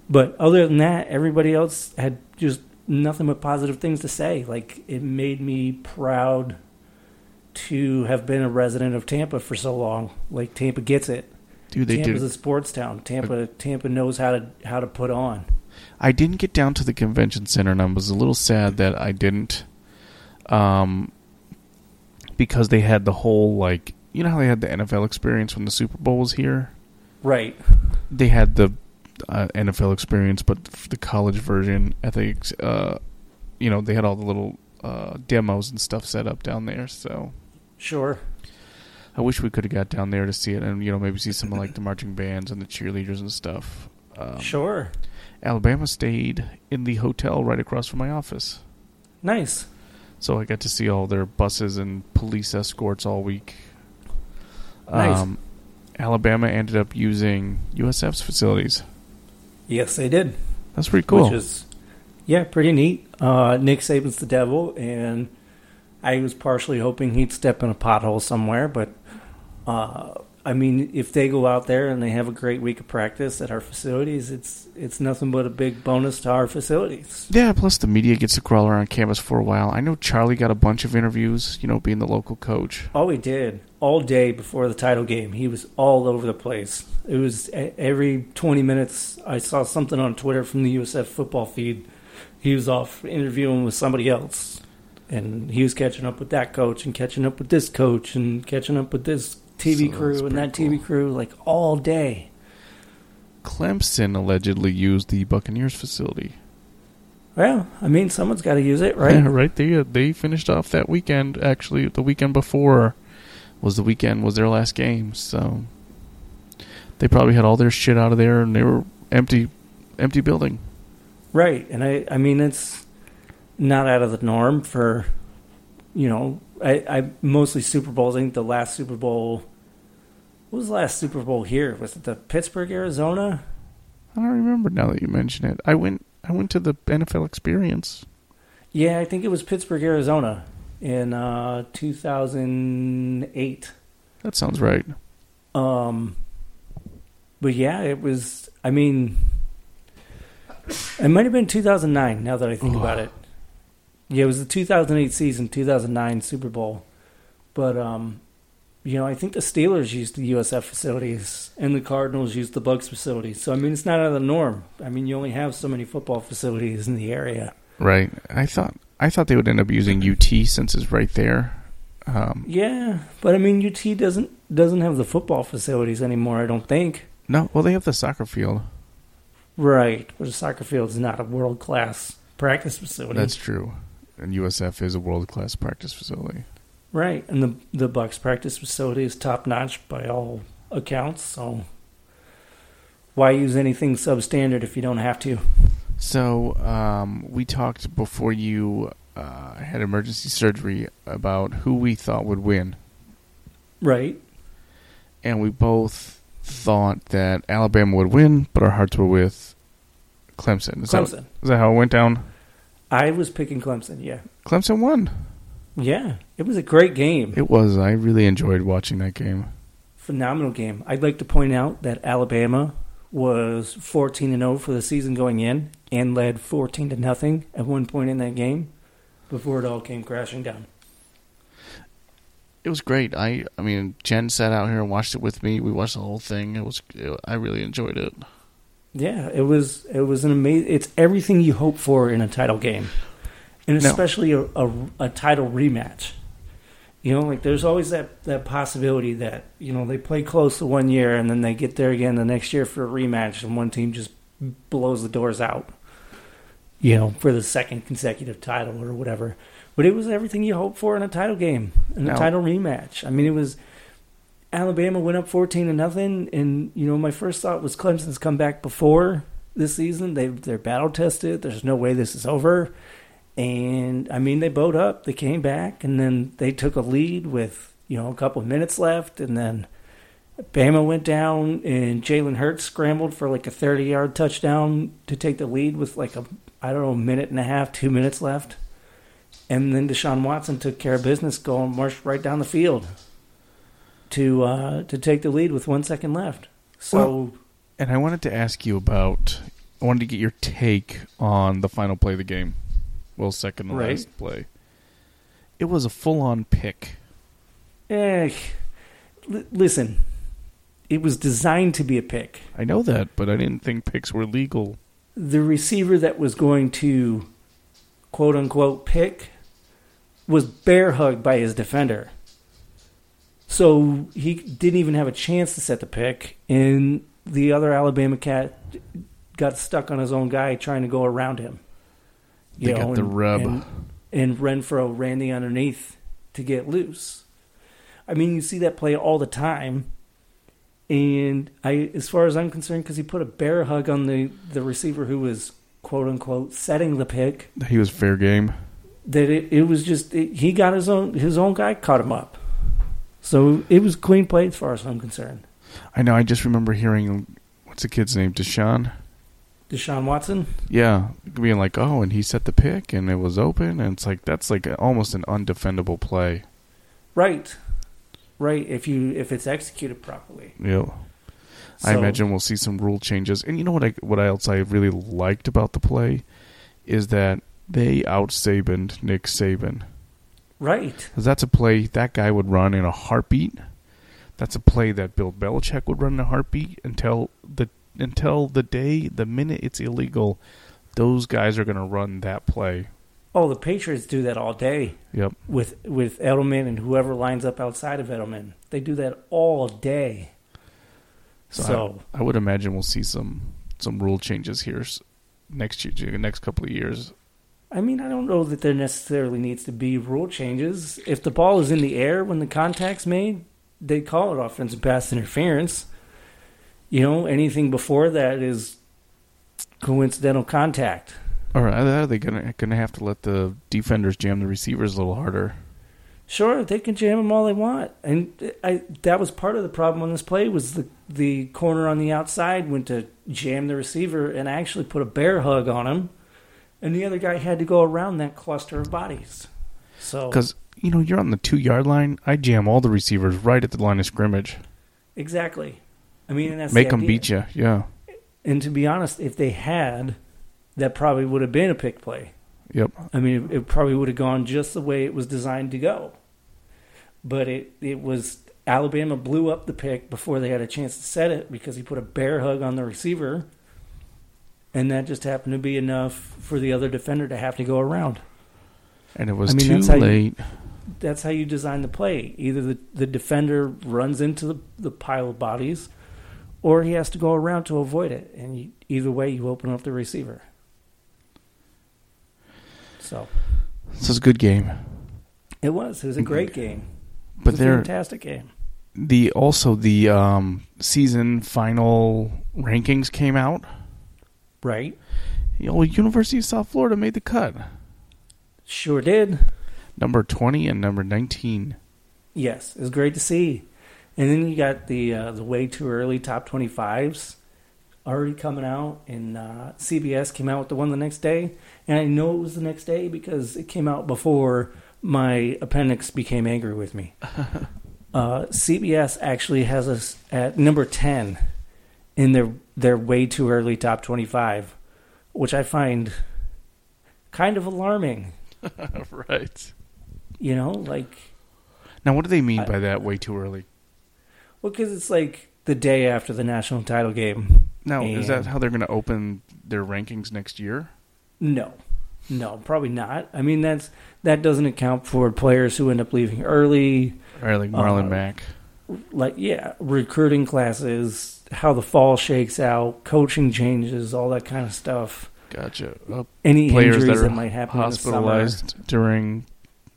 But other than that, everybody else had just nothing but positive things to say. Like it made me proud to have been a resident of Tampa for so long. Like Tampa gets it. Dude, they Tampa's did. a sports town. Tampa Tampa knows how to how to put on. I didn't get down to the convention center, and I was a little sad that I didn't, um, because they had the whole like you know how they had the NFL experience when the Super Bowl was here. Right. They had the uh, NFL experience, but the college version. I think, uh, you know, they had all the little uh, demos and stuff set up down there. So Sure. I wish we could have got down there to see it, and you know, maybe see some of like the marching bands and the cheerleaders and stuff. Um, sure. Alabama stayed in the hotel right across from my office. Nice. So I got to see all their buses and police escorts all week. Nice. Um, Alabama ended up using USF's facilities. Yes, they did. That's pretty cool. Which is, yeah, pretty neat. Uh, Nick Saban's the devil, and I was partially hoping he'd step in a pothole somewhere. But uh, I mean, if they go out there and they have a great week of practice at our facilities, it's it's nothing but a big bonus to our facilities. yeah, plus the media gets to crawl around campus for a while. I know Charlie got a bunch of interviews, you know, being the local coach. Oh, he did all day before the title game. He was all over the place. It was every 20 minutes. I saw something on Twitter from the USF football feed. He was off interviewing with somebody else, and he was catching up with that coach and catching up with this coach and catching up with this TV So crew and that TV cool. crew like all day. Clemson allegedly used the Buccaneers facility. Well, I mean, someone's got to use it, right? Yeah, [laughs] right. They uh, they finished off that weekend. Actually, the weekend before was the weekend was their last game. So they probably had all their shit out of there, and they were empty, empty building. Right, and I, I mean, it's not out of the norm for, you know, I, I mostly Super Bowls. I think the last Super Bowl, what was the last Super Bowl here? Was it the Pittsburgh, Arizona? I don't remember now that you mention it. I went I went to the NFL experience. Yeah, I think it was Pittsburgh, Arizona, in uh, 2008. That sounds right. Um, but yeah, it was. I mean, it might have been 2009. Now that I think about it, yeah, it was the 2008 season, 2009 Super Bowl. But um, you know, I think the Steelers used the USF facilities, and the Cardinals used the Bucks facilities. So I mean, it's not out of the norm. I mean, you only have so many football facilities in the area. Right. I thought I thought they would end up using UT since it's right there. Um, Yeah, but I mean, UT doesn't doesn't have the football facilities anymore. I don't think. no, well they have the soccer field. Right, but the soccer field is not a world class practice facility. That's true. And USF is a world class practice facility. Right, and the the Bucks practice facility is top notch by all accounts. So why use anything substandard if you don't have to? So um, we talked before you uh, had emergency surgery about who we thought would win, Right. and we both thought that Alabama would win, but our hearts were with Clemson. Is, Clemson. That, is that how it went down? I was picking Clemson. Yeah. Clemson won. Yeah, it was a great game. It was. I really enjoyed watching that game. Phenomenal game. I'd like to point out that Alabama was 14 and 0 for the season going in and led 14 to nothing at one point in that game before it all came crashing down. It was great. I I mean, Jen sat out here and watched it with me. We watched the whole thing. It was. I really enjoyed it. Yeah, it was it was an amazing. It's everything you hope for in a title game, and No. especially a, a, a title rematch. You know, like there's always that that possibility that you know they play close the one year and then they get there again the next year for a rematch, and one team just blows the doors out. You know, for the second consecutive title or whatever. But it was everything you hope for in a title game, in a Now- title rematch. I mean, it was Alabama went up fourteen to nothing, and you know my first thought was Clemson's come back before this season. They they're battle tested. There's no way this is over, and I mean they bowed up. They came back, and then they took a lead with you know a couple of minutes left, and then Bama went down, and Jalen Hurts scrambled for like a 30 yard touchdown to take the lead with like a I don't know minute and a half, two minutes left. And then Deshaun Watson took care of business, going marched right down the field to uh, to take the lead with one second left. So And I wanted to ask you about. I wanted to get your take on the final play of the game. Well, second to Right. last play. It was a full-on pick. eh, l- listen, it was designed to be a pick. I know that, but I didn't think picks were legal. The receiver that was going to quote unquote pick was bear hugged by his defender. So he didn't even have a chance to set the pick, and the other Alabama cat got stuck on his own guy trying to go around him. They got the and- rub. And, and Renfrow ran the underneath to get loose. I mean, you see that play all the time. And I, as far as I'm concerned, because he put a bear hug on the, the receiver who was quote unquote setting the pick, He was fair game. that it, it was just it, he got his own his own guy caught him up. So it was clean play as far as I'm concerned. I know. I just remember hearing what's the kid's name, Deshaun. Deshaun Watson, Yeah, being like, oh, and he set the pick, and it was open, and it's like that's like almost an undefendable play. right, right. If you if it's executed properly, Yeah. I imagine we'll see some rule changes. And you know what I what else I really liked about the play is that they out Sabaned Nick Saban. right. Because that's a play that guy would run in a heartbeat. That's a play that Bill Belichick would run in a heartbeat until the until the day, the minute it's illegal, those guys are going to run that play. Oh, the Patriots do that all day. Yep. with with Edelman and whoever lines up outside of Edelman. They do that all day. So, So, I, I would imagine we'll see some some rule changes here next year, next couple of years. I mean, I don't know that there necessarily needs to be rule changes. If the ball is in the air when the contact's made, they call it offensive pass interference. You know, anything before that is coincidental contact. Or are they gonna gonna have to let the defenders jam the receivers a little harder? Sure, they can jam them all they want, and uh, I that was part of the problem on this play was the the corner on the outside went to jam the receiver and actually put a bear hug on him, and the other guy had to go around that cluster of bodies. So Because you know you're on the two yard line. I jam all the receivers right at the line of scrimmage. exactly, I mean, that's Make the them idea. beat you. Yeah. And to be honest, if they had, that probably would have been a pick play. Yep. I mean, it, it probably would have gone just the way it was designed to go. But it, it was Alabama blew up the pick before they had a chance to set it because he put a bear hug on the receiver. And that just happened to be enough for the other defender to have to go around. And it was I mean, too that's how you- late. That's how you design the play. Either the, the defender runs into the, the pile of bodies or he has to go around to avoid it. And you, either way, you open up the receiver. So This is a good game. it was. It was a great game. It But was a there, fantastic game. the also the um, season final rankings came out. Right. You know, University of South Florida made the cut. Sure did. Number twenty and number nineteen. Yes, it was great to see. And then you got the uh, the way too early top twenty fives already coming out, and uh, CBS came out with the one the next day. And I know it was the next day because it came out before my appendix became angry with me. [laughs] uh, CBS actually has us at number ten in their their way too early top twenty five, which I find kind of alarming. [laughs] right. You know, like Now, what do they mean I- by that? Way too early. Well, because it's like the day after the national title game. Now, is that how they're going to open their rankings next year? No, no, probably not. I mean, that's that doesn't account for players who end up leaving early. Or like Marlon Uh, Mack? like yeah, recruiting classes, how the fall shakes out, coaching changes, all that kind of stuff. Gotcha. Uh, Any players injuries that that, might happen hospitalized during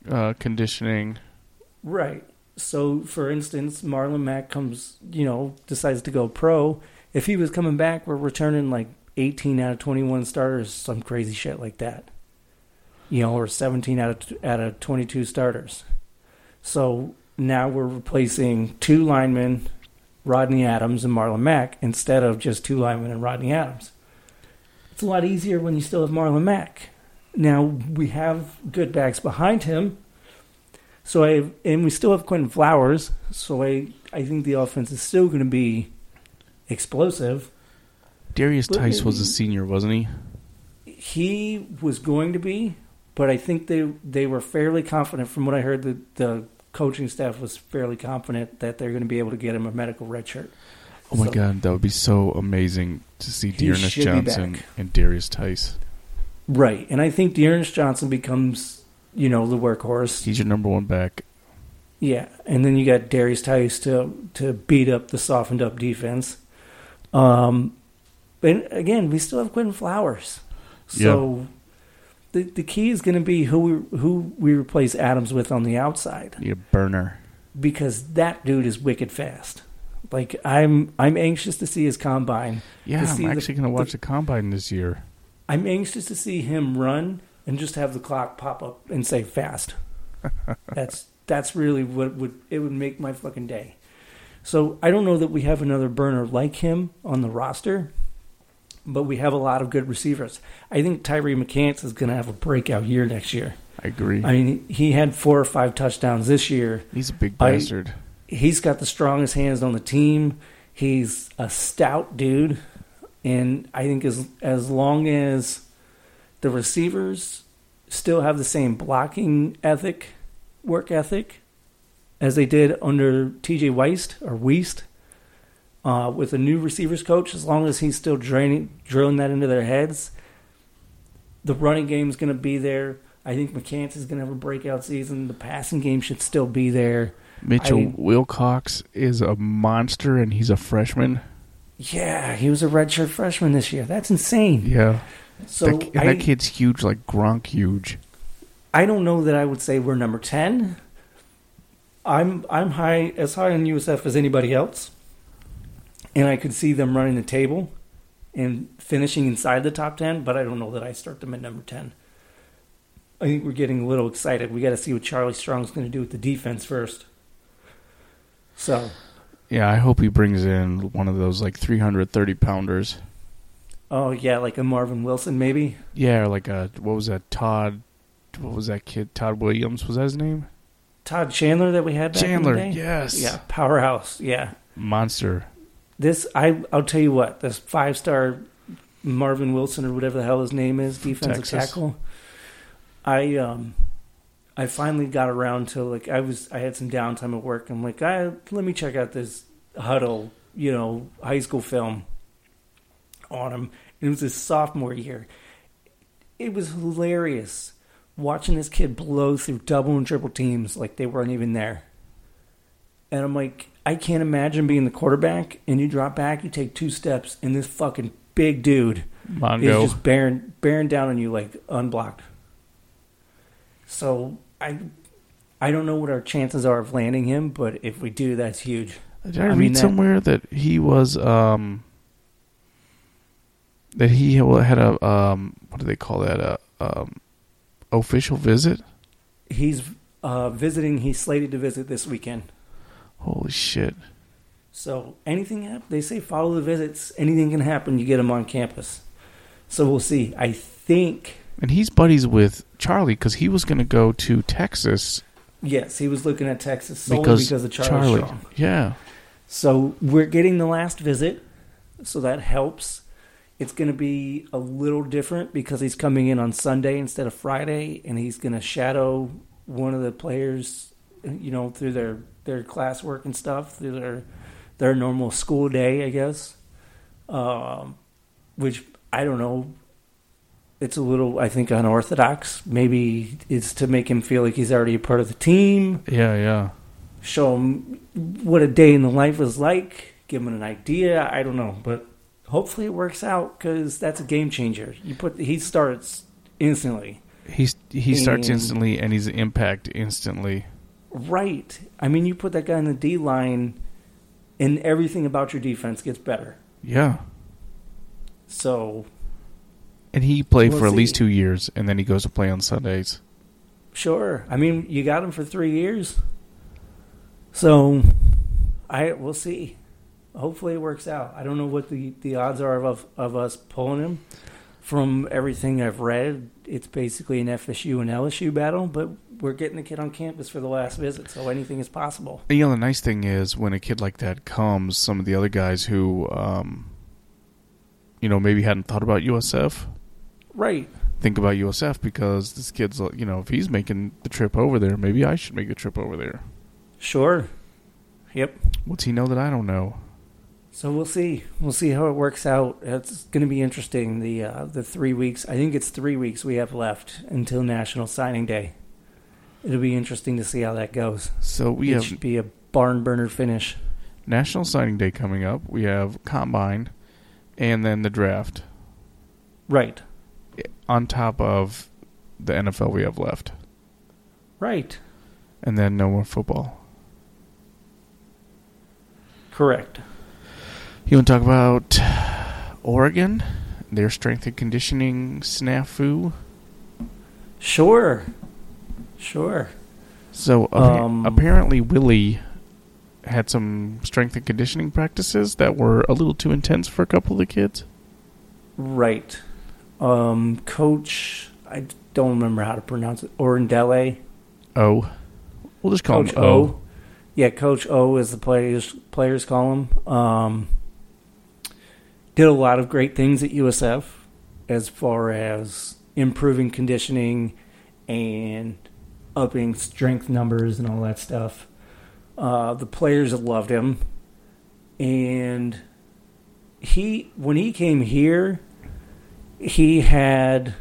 uh, conditioning. in the summer. Right. So, for instance, Marlon Mack comes, you know, decides to go pro. If he was coming back, we're returning like 18 out of 21 starters, some crazy shit like that. You know, or 17 out of out of 22 starters. So now we're replacing two linemen, Rodney Adams and Marlon Mack, instead of just two linemen and Rodney Adams. It's a lot easier when you still have Marlon Mack. Now we have good backs behind him. So I and we still have Quinton Flowers. So I I think the offense is still going to be explosive. Darius But Tice was a senior, wasn't he? He was going to be, but I think they they were fairly confident. From what I heard, the the coaching staff was fairly confident that they're going to be able to get him a medical red shirt. Oh my So- god, that would be so amazing to see D'Ernest Johnson and Darius Tice. Right, and I think D'Ernest Johnson becomes you know the workhorse. He's your number one back. Yeah, and then you got Darius Tice to to beat up the softened up defense. Um, but again, we still have Quinton Flowers, so the the key is going to be who we who we replace Adams with on the outside a burner. because that dude is wicked fast. Like I'm I'm anxious to see his combine. Yeah, I'm actually going to watch the, combine this year. I'm anxious to see him run and just have the clock pop up and say fast. [laughs] that's that's really what would it would make my fucking day. So I don't know that we have another burner like him on the roster, but we have a lot of good receivers. I think Tyre McCants is going to have a breakout year next year. I agree. I mean, he had four or five touchdowns this year. He's a big I- bastard. He's got the strongest hands on the team. He's a stout dude, and I think as as long as the receivers still have the same blocking ethic, work ethic, as they did under T.J. Weist or Weist, uh, with a new receivers coach, as long as he's still draining, drilling that into their heads, the running game's going to be there. I think McCants is going to have a breakout season. The passing game should still be there. Mitchell I- Wilcox is a monster, and he's a freshman. Yeah, he was a redshirt freshman this year. That's insane. Yeah, So that, I, that kid's huge, like Gronk huge. I don't know that I would say we're number ten. I'm I'm high as high on USF as anybody else, and I could see them running the table and finishing inside the top ten. But I don't know that I start them at number ten. I think we're getting a little excited. We got to see what Charlie Strong's going to do with the defense first. So Yeah, I hope he brings in one of those like 330 pounders. Oh yeah, like a Marvin Wilson maybe. Yeah, or like a what was that? Todd. What was that kid? Todd Williams was that his name? Todd Chandler that we had back Chandler. In the day? Yes. Yeah, powerhouse. Yeah. Monster. This I I'll tell you what, this five star Marvin Wilson or whatever the hell his name is, defensive Texas. tackle. I um I finally got around to like I was I had some downtime at work. I'm like, I let me check out this Hudl, you know, high school film on him. It was his sophomore year. It was hilarious watching this kid blow through double and triple teams like they weren't even there. And I'm like, I can't imagine being the quarterback and you drop back, you take two steps, and this fucking big dude Mongo. is just bearing bearing down on you like unblocked. So I I don't know what our chances are of landing him, but if we do, that's huge. Did I, I read mean, that- somewhere that he was um that he had a um what do they call that a um official visit? He's uh, visiting. He's slated to visit this weekend. Holy shit! So anything hap- they say follow the visits. Anything can happen. You get him on campus. So we'll see. I think And he's buddies with Charlie because he was going to go to Texas Yes, he was looking at Texas solely because, because, of Charlie, Charlie. Yeah. So we're getting the last visit, so that helps. It's going to be a little different because he's coming in on Sunday instead of Friday, and he's going to shadow one of the players, you know, through their their classwork and stuff, through their their normal school day, I guess. Um, which I don't know. It's a little, I think, unorthodox. Maybe it's to make him feel like he's already a part of the team Yeah, yeah. show him what a day in the life is like, give him an idea. I don't know, but hopefully it works out because that's a game changer. You put he starts instantly, He's he starts instantly and he's impact instantly. right? I mean, you put that guy in the D line, and everything about your defense gets better. Yeah. So And he played We'll for at least two years and then he goes to play on Sundays. sure, I mean, you got him for three years. So I we'll see. Hopefully it works out. I don't know what the, the odds are of of us pulling him. From everything I've read, it's basically an FSU and LSU battle, but we're getting the kid on campus for the last visit, so anything is possible. You know, the nice thing is when a kid like that comes, some of the other guys who, um, you know, maybe hadn't thought about USF Right. think about USF because this kid's, you know, if he's making the trip over there, maybe I should make a trip over there. Sure. Yep. What's he know that I don't know? So we'll see. We'll see how it works out. It's going to be interesting. The uh, the three weeks. I think it's three weeks we have left until National Signing Day. It'll be interesting to see how that goes. So we it have should be a barn burner finish. National Signing Day coming up. We have Combine and then the draft Right. on top of the NFL we have left. Right. And then no more football. Correct. You want to talk about Oregon? Their strength and conditioning snafu? Sure. Sure. So Um, apparently, Willie had some strength and conditioning practices that were a little too intense for a couple of the kids. Right. Um, Coach, I don't remember how to pronounce it. Orendele. Oh, we'll just call Coach him O. O. Yeah, Coach O, is the players players call him. Um, did a lot of great things at USF as far as improving conditioning and upping strength numbers and all that stuff. Uh, the players loved him, and he when he came here, he had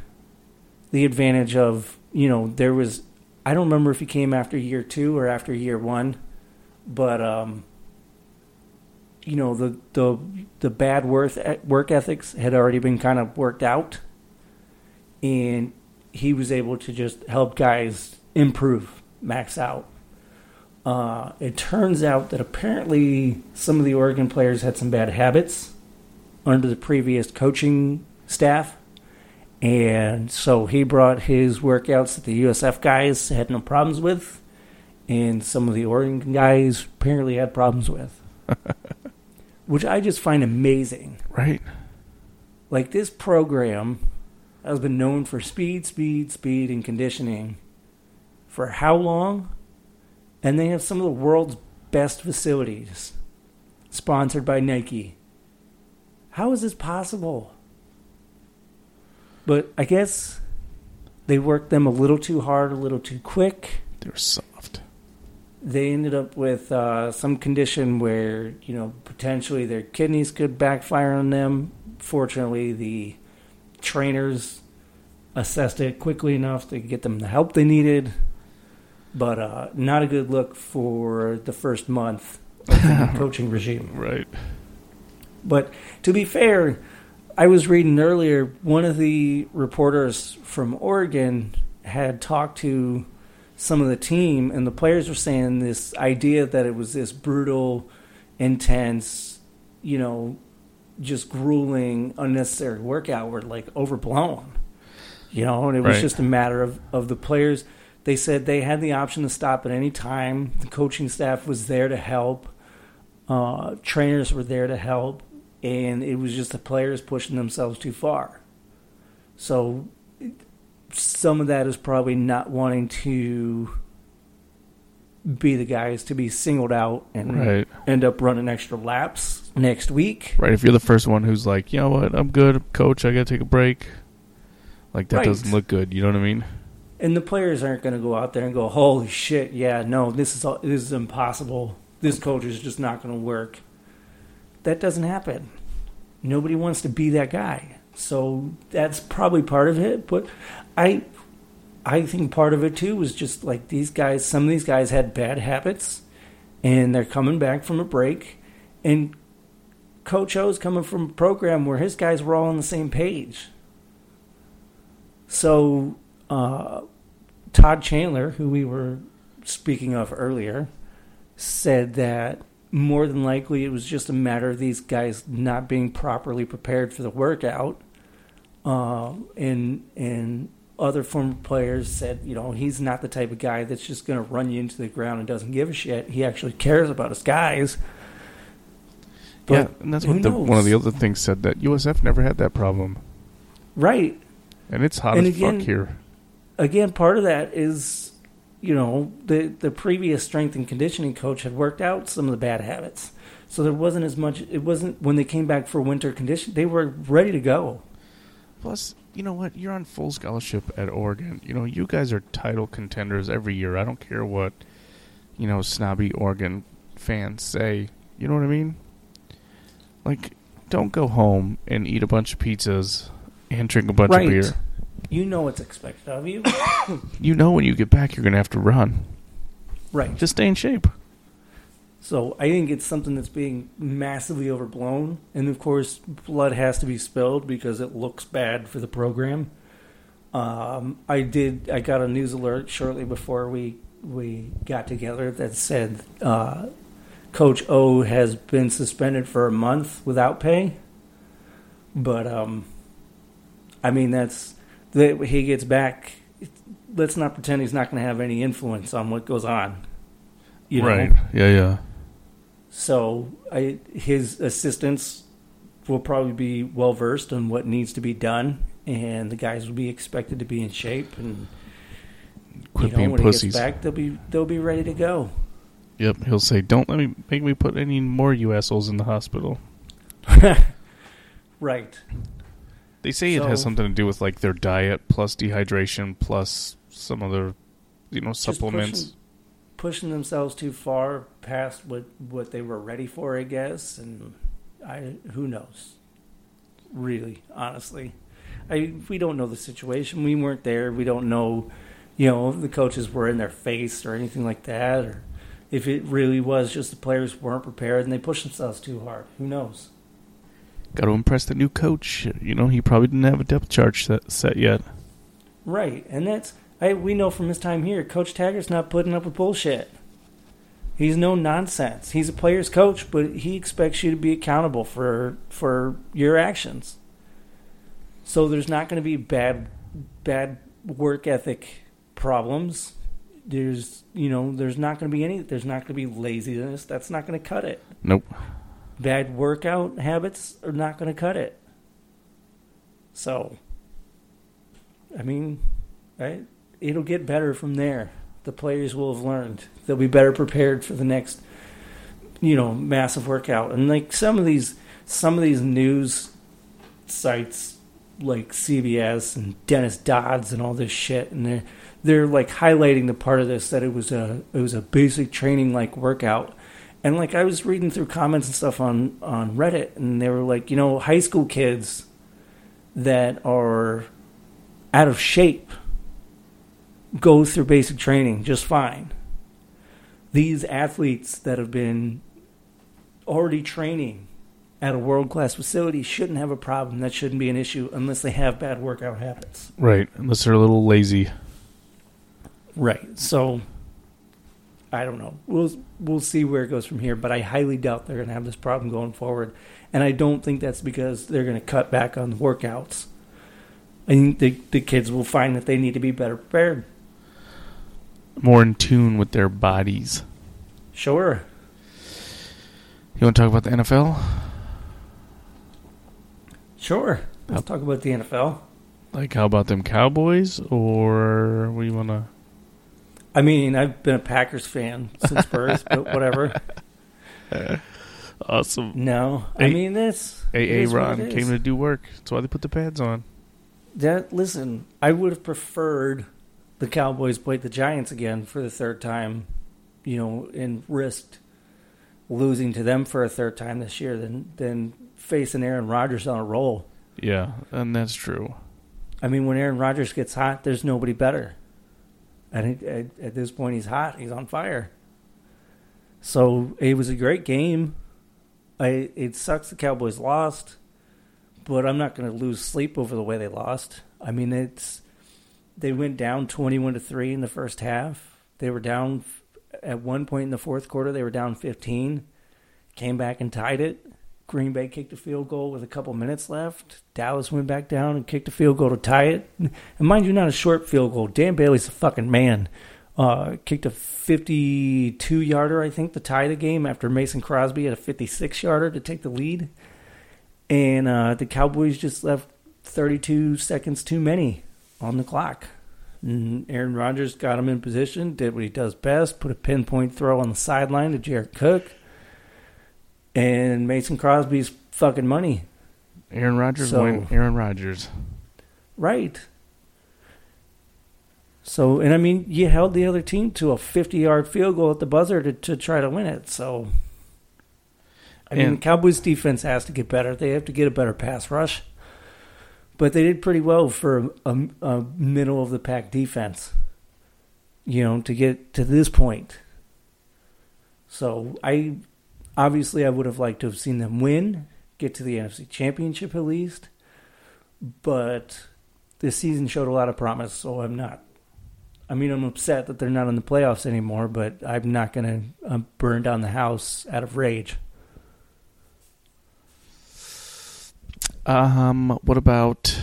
the advantage of you know there was I don't remember if he came after year two or after year one, but um, you know the the the bad work work ethics had already been kind of worked out, and he was able to just help guys improve, max out. Uh, it turns out that apparently some of the Oregon players had some bad habits under the previous coaching staff. And so he brought his workouts that the USF guys had no problems with, and some of the Oregon guys apparently had problems with. [laughs] Which I just find amazing. Right? Like this program has been known for speed, speed, speed, and conditioning for how long? And they have some of the world's best facilities, sponsored by Nike. How is this possible? But I guess they worked them a little too hard, a little too quick. They're soft. They ended up with uh, some condition where, you know, potentially their kidneys could backfire on them. Fortunately, the trainers assessed it quickly enough to get them the help they needed. But uh, not a good look for the first month of the [laughs] coaching regime. Right. But to be fair, I was reading earlier, one of the reporters from Oregon had talked to some of the team, and the players were saying this idea that it was this brutal, intense, you know, just grueling, unnecessary workout were like overblown. You know, and it was Right. just a matter of, of the players. They said they had the option to stop at any time. The coaching staff was there to help. Uh, trainers were there to help, and it was just the players pushing themselves too far. So some of that is probably not wanting to be the guys to be singled out and Right. end up running extra laps next week. Right. If you're the first one who's like, you know what, I'm good, coach, I gotta take a break. Like that Right. doesn't look good. You know what I mean? And the players aren't going to go out there and go, "Holy shit, yeah, no, this is all, this is impossible. This coach is just not going to work." That doesn't happen. Nobody wants to be that guy. So that's probably part of it, but I I think part of it too was just like these guys, some of these guys had bad habits and they're coming back from a break and Coach O's coming from a program where his guys were all on the same page. So uh, Todd Chandler, who we were speaking of earlier, said that more than likely it was just a matter of these guys not being properly prepared for the workout. Um, and and other former players said, you know, he's not the type of guy that's just going to run you into the ground and doesn't give a shit. He actually cares about his guys. yeah, and that's what the, one of the other things said that USF never had that problem, Right. and it's hot And as again- fuck here. again, part of that is, you know, the the previous strength and conditioning coach had worked out some of the bad habits, so there wasn't as much. It wasn't when they came back for winter condition; they were ready to go. Plus, you know what? You're on full scholarship at Oregon. You know, you guys are title contenders every year. I don't care what, you know, snobby Oregon fans say. You know what I mean? Like, don't go home and eat a bunch of pizzas and drink a bunch right. of beer. You know what's expected of you. [coughs] You know when you get back, you're going to have to run. right. Just stay in shape. So I think it's something that's being massively overblown, and of course, blood has to be spilled because it looks bad for the program. Um, I did. I got a news alert shortly before we we got together that said uh, Coach O has been suspended for a month without pay. But um, I mean, that's that he gets back. Let's not pretend he's not going to have any influence on what goes on. You know? right. Yeah, yeah. So I, his assistants will probably be well versed on what needs to be done, and the guys will be expected to be in shape. And Quit you know, being when pussies. he gets back, they'll be they'll be ready to go. Yep. He'll say, "Don't let me make me put any more you assholes in the hospital." [laughs] right. They say it has something to do with like their diet plus dehydration plus some other, you know, supplements. Pushing, themselves too far past what what they were ready for, I guess. And I who knows. Really, honestly, I we don't know the situation. We weren't there. We don't know, you know, if the coaches were in their face or anything like that, or if it really was just the players weren't prepared and they pushed themselves too hard. Who knows? Got to impress the new coach. You know, he probably didn't have a depth chart set, set yet. Right, and that's I we know from his time here, Coach Taggart's not putting up with bullshit. He's no nonsense. He's a player's coach, but he expects you to be accountable for for your actions. So there's not going to be bad bad work ethic problems. There's you know there's not going to be any there's not going to be laziness. That's not going to cut it. Nope. Bad workout habits are not going to cut it. So, I mean, right? It'll get better from there. The players will have learned. They'll be better prepared for the next, you know, massive workout. And like some of these, some of these news sites, like CBS and Dennis Dodds and all this shit, and they're they're like highlighting the part of this that it was a it was a basic training like workout. And like I was reading through comments and stuff on on Reddit, and they were like, you know, high school kids that are out of shape go through basic training just fine. These athletes that have been already training at a world class facility shouldn't have a problem. That shouldn't be an issue unless they have bad workout habits. Right. Unless they're a little lazy. Right. So I don't know. We'll we'll see where it goes from here, but I highly doubt they're going to have this problem going forward. And I don't think that's because they're going to cut back on the workouts. I think the the kids will find that they need to be better prepared. More in tune with their bodies. Sure. You want to talk about the NFL? Sure. Let's talk about the NFL. Like, how about them Cowboys, or what do you want to? I mean, I've been a Packers fan since [laughs] birth, but whatever. [laughs] Awesome. No, I mean this. AA Ron came to do work. That's why they put the pads on. That listen, I would have preferred the Cowboys played the Giants again for the third time, you know, and risked losing to them for a third time this year than than facing Aaron Rodgers on a roll. Yeah, and that's true. I mean, when Aaron Rodgers gets hot, there's nobody better. Think at, at this point he's hot. He's on fire. So it was a great game. I it sucks the Cowboys lost, but I'm not going to lose sleep over the way they lost. I mean, it's they went down 21 to 3 in the first half. They were down at one point in the fourth quarter, they were down 15. Came back and tied it. Green Bay kicked a field goal with a couple minutes left. Dallas went back down and kicked a field goal to tie it. [laughs] And mind you, not a short field goal. Dan Bailey's a fucking man. Uh, kicked a 52 yarder, I think, to tie the game after Mason Crosby had a 56 yarder to take the lead. And uh, the Cowboys just left 32 seconds too many on the clock. And Aaron Rodgers got him in position, did what he does best, put a pinpoint throw on the sideline to Jared Cook. And Mason Crosby's fucking money. Aaron Rodgers So- Aaron Rodgers. Right. So, and I mean, you held the other team to a 50 yard field goal at the buzzer to, to try to win it. So, I mean, And- Cowboys defense has to get better. They have to get a better pass rush. But they did pretty well for a, a middle of the pack defense, you know, to get to this point. So, I obviously I would have liked to have seen them win, get to the NFC Championship at least. But this season showed a lot of promise, so I'm not. I mean, I'm upset that they're not in the playoffs anymore, but I'm not going to uh, burn down the house out of rage. Um, what about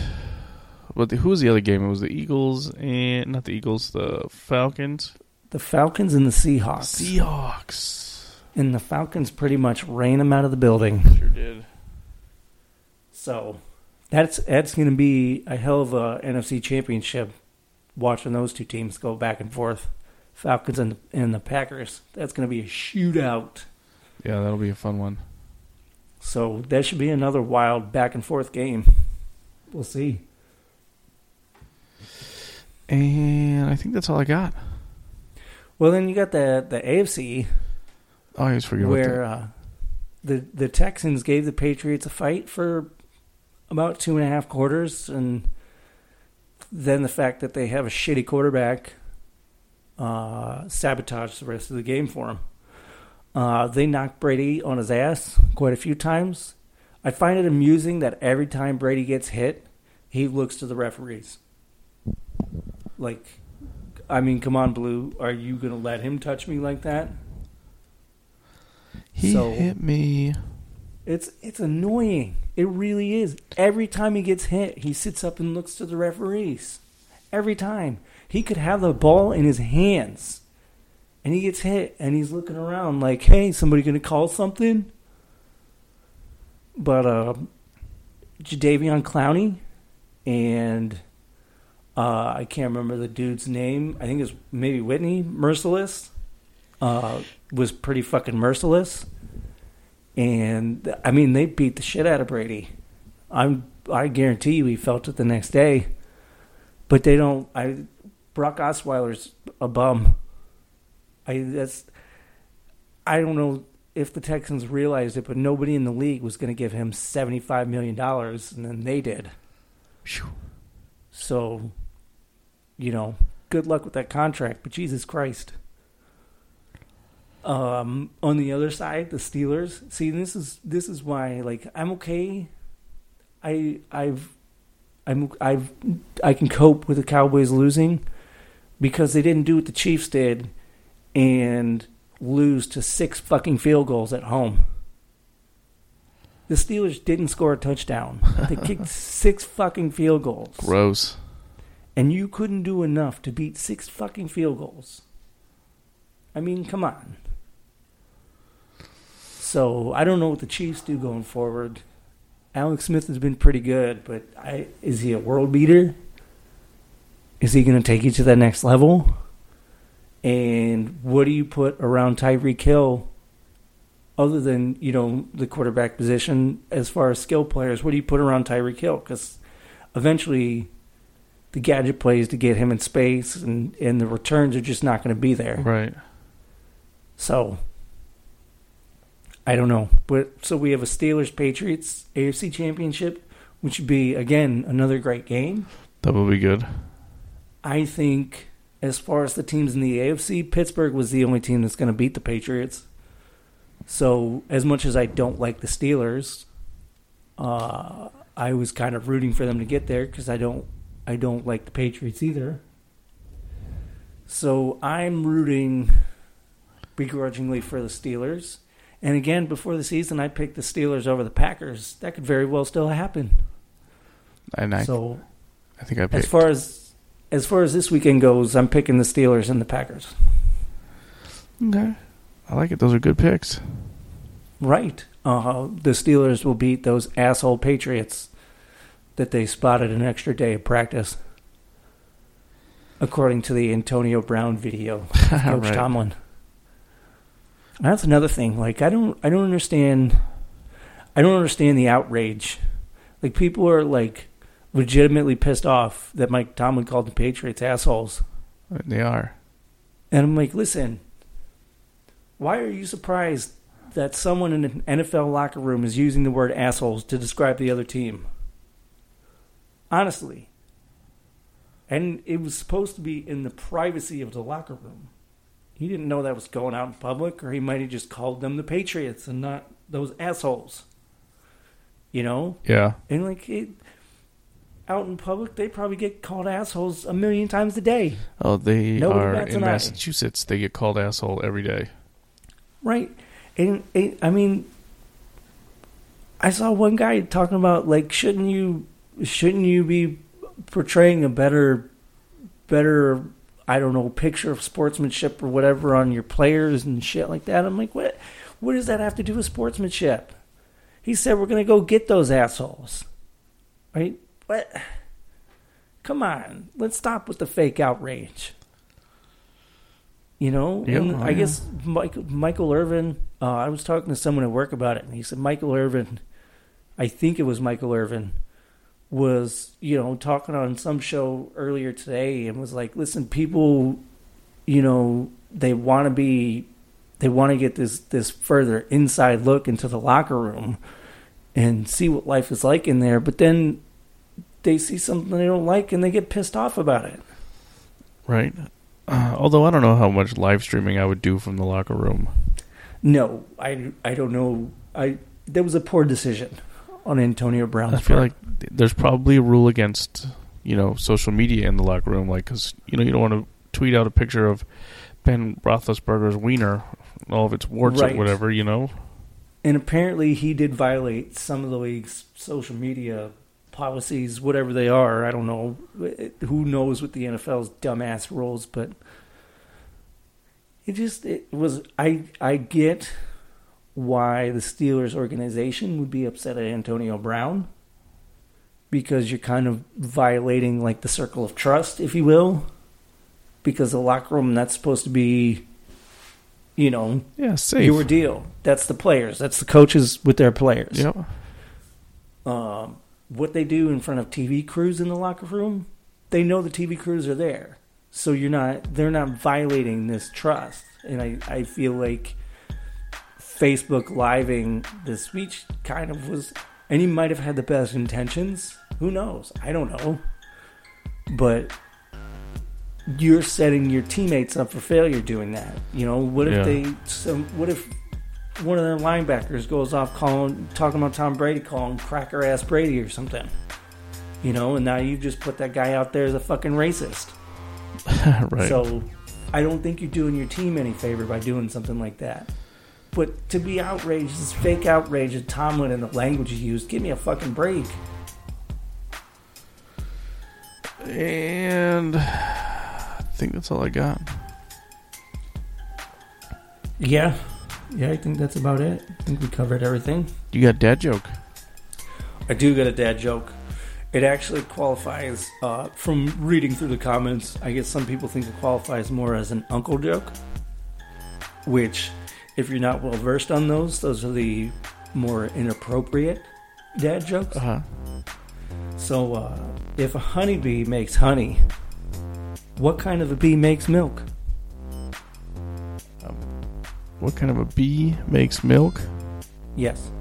what? The, who was the other game? It was the Eagles and not the Eagles, the Falcons. The Falcons and the Seahawks. Seahawks. and the Falcons pretty much ran them out of the building. Sure did. So that's that's going to be a hell of a NFC Championship. Watching those two teams go back and forth, Falcons and and the Packers. That's going to be a shootout. Yeah, that'll be a fun one. So that should be another wild back and forth game. We'll see. And I think that's all I got. Well, then you got the the AFC Oh, I always forget where about uh, the the Texans gave the Patriots a fight for about two and a half quarters, and then the fact that they have a shitty quarterback uh, sabotaged the rest of the game for them. Uh, they knocked Brady on his ass quite a few times. I find it amusing that every time Brady gets hit, he looks to the referees. Like, I mean, come on, Blue, are you gonna let him touch me like that? that. He so- hit me. It's it's annoying. It really is. Every time he gets hit, he sits up and looks to the referees. Every time. He could have the ball in his hands. And he gets hit and he's looking around like, "Hey, somebody to call something?" But uh Jadeveon Clowney and uh I can't remember the dude's name. I think it's maybe Whitney Mercilus. Uh was pretty fucking merciless and I mean they beat the shit out of Brady. I'm I guarantee you he felt it the next day. But they don't. I Brock Osweiler's a bum. I that's I don't know if the Texans realized it, but nobody in the league was going to give him seventy five million dollars, and then they did. So, you know, good luck with that contract. But Jesus Christ. Um, on the other side, the Steelers. See, this is this is why, like, I'm okay. I I've I'm I've I can cope with the Cowboys losing because they didn't do what the Chiefs did and lose to six fucking field goals at home. The Steelers didn't score a touchdown. They [laughs] kicked six fucking field goals. Gross. And you couldn't do enough to beat six fucking field goals. I mean, come on. So I don't know what the Chiefs do going forward. Alex Smith has been pretty good, but I, is he a world beater? Is he going to take you to that next level? And what do you put around Tyreek Hill other than, you know, the quarterback position as far as skill players? What do you put around Tyreek Hill? Because eventually the gadget plays to get him in space and, and the returns are just not going to be there. Right. So I don't know. But so we have a Steelers Patriots AFC championship, which would be again another great game. That would be good. I think as far as the teams in the AFC, Pittsburgh was the only team that's going to beat the Patriots. So as much as I don't like the Steelers, uh, I was kind of rooting for them to get there because I don't I don't like the Patriots either. So I'm rooting begrudgingly for the Steelers. And again, before the season, I picked the Steelers over the Packers. That could very well still happen. And I, so I think I picked. as far as as far as this weekend goes, I'm picking the Steelers and the Packers. okay. I like it. Those are good picks. Right. Uh, the Steelers will beat those asshole Patriots that they spotted an extra day of practice, according to the Antonio Brown video. [laughs] Coach Right. Tomlin. That's another thing. Like I don't, I don't understand. I don't understand the outrage. Like people are like legitimately pissed off that Mike Tomlin called the Patriots assholes, They are. and I'm like, listen. Why are you surprised that someone in an NFL locker room is using the word assholes to describe the other team? Honestly. And it was supposed to be in the privacy of the locker room. He didn't know that was going out in public, or he might have just called them the Patriots and not those assholes. You know? Yeah. And like it, out in public, they probably get called assholes a million times a day. Oh, they Nobody are in. Massachusetts. They get called asshole every day. Right. And it, I mean, I saw one guy talking about like, shouldn't you, shouldn't you be portraying a better, better, I don't know, picture of sportsmanship or whatever on your players and shit like that? I'm like, what, what does that have to do with sportsmanship? He said we're gonna go get those assholes, right? What? Come on, let's stop with the fake outrage. You know, Yeah, and oh, I yeah. guess Michael, Michael Irvin. Uh, I was talking to someone at work about it, and he said Michael Irvin. I think it was Michael Irvin was you know talking on some show earlier today and was like, listen, people, you know, they want to be, they want to get this this further inside look into the locker room and see what life is like in there, but then they see something they don't like and they get pissed off about it. Right. Uh, although I don't know how much live streaming I would do from the locker room. No, I, I don't know. I that was a poor decision on Antonio Brown's I feel part. like there's probably a rule against you know social media in the locker room, like because you know you don't want to tweet out a picture of Ben Roethlisberger's wiener, all of its warts Right. or whatever. You know. and apparently he did violate some of the league's social media policies, whatever they are. I don't know. Who knows what the NFL's dumbass rules, but it just it was. I I get why the Steelers organization would be upset at Antonio Brown because you're kind of violating like the circle of trust, if you will, because the locker room that's supposed to be, you know, Yeah, safe. your deal. That's the players. That's the coaches with their players. Yep. Um, what they do in front of TV crews in the locker room, they know the TV crews are there, so you're not. They're not violating this trust. And I, I feel like Facebook living the speech kind of was, and he might have had the best intentions. Who knows? I don't know. But you're setting your teammates up for failure doing that. You know, what if Yeah. they some what if one of their linebackers goes off calling talking about Tom Brady calling cracker ass Brady or something. You know, and now you've just put that guy out there as a fucking racist. [laughs] right. So I don't think you're doing your team any favor by doing something like that. But to be outraged, this fake outrage at Tomlin and the language he used, give me a fucking break. and I think that's all I got. Yeah. Yeah, I think that's about it. I think we covered everything. You got dad joke. I I do get a dad joke. It actually qualifies uh, from reading through the comments. I guess some people think it qualifies more as an uncle joke, which, if you're not well versed on those, those are the more inappropriate dad jokes. Uh huh. So, uh, if a honeybee makes honey, what kind of a bee makes milk? What kind of a bee makes milk? Yes,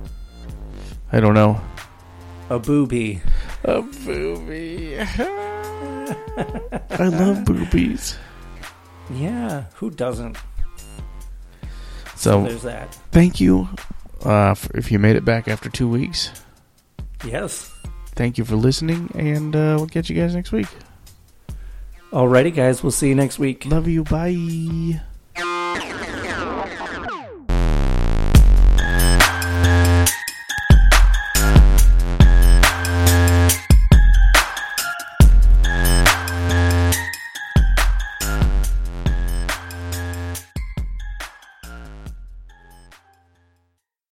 I don't know. a booby. A booby. I love [laughs] boobies. Yeah, who doesn't? So There's that. thank you uh, for, if you made it back after two weeks. Yes. Thank you for listening, and uh, we'll catch you guys next week. Alrighty, guys. We'll see you next week. Love you. Bye.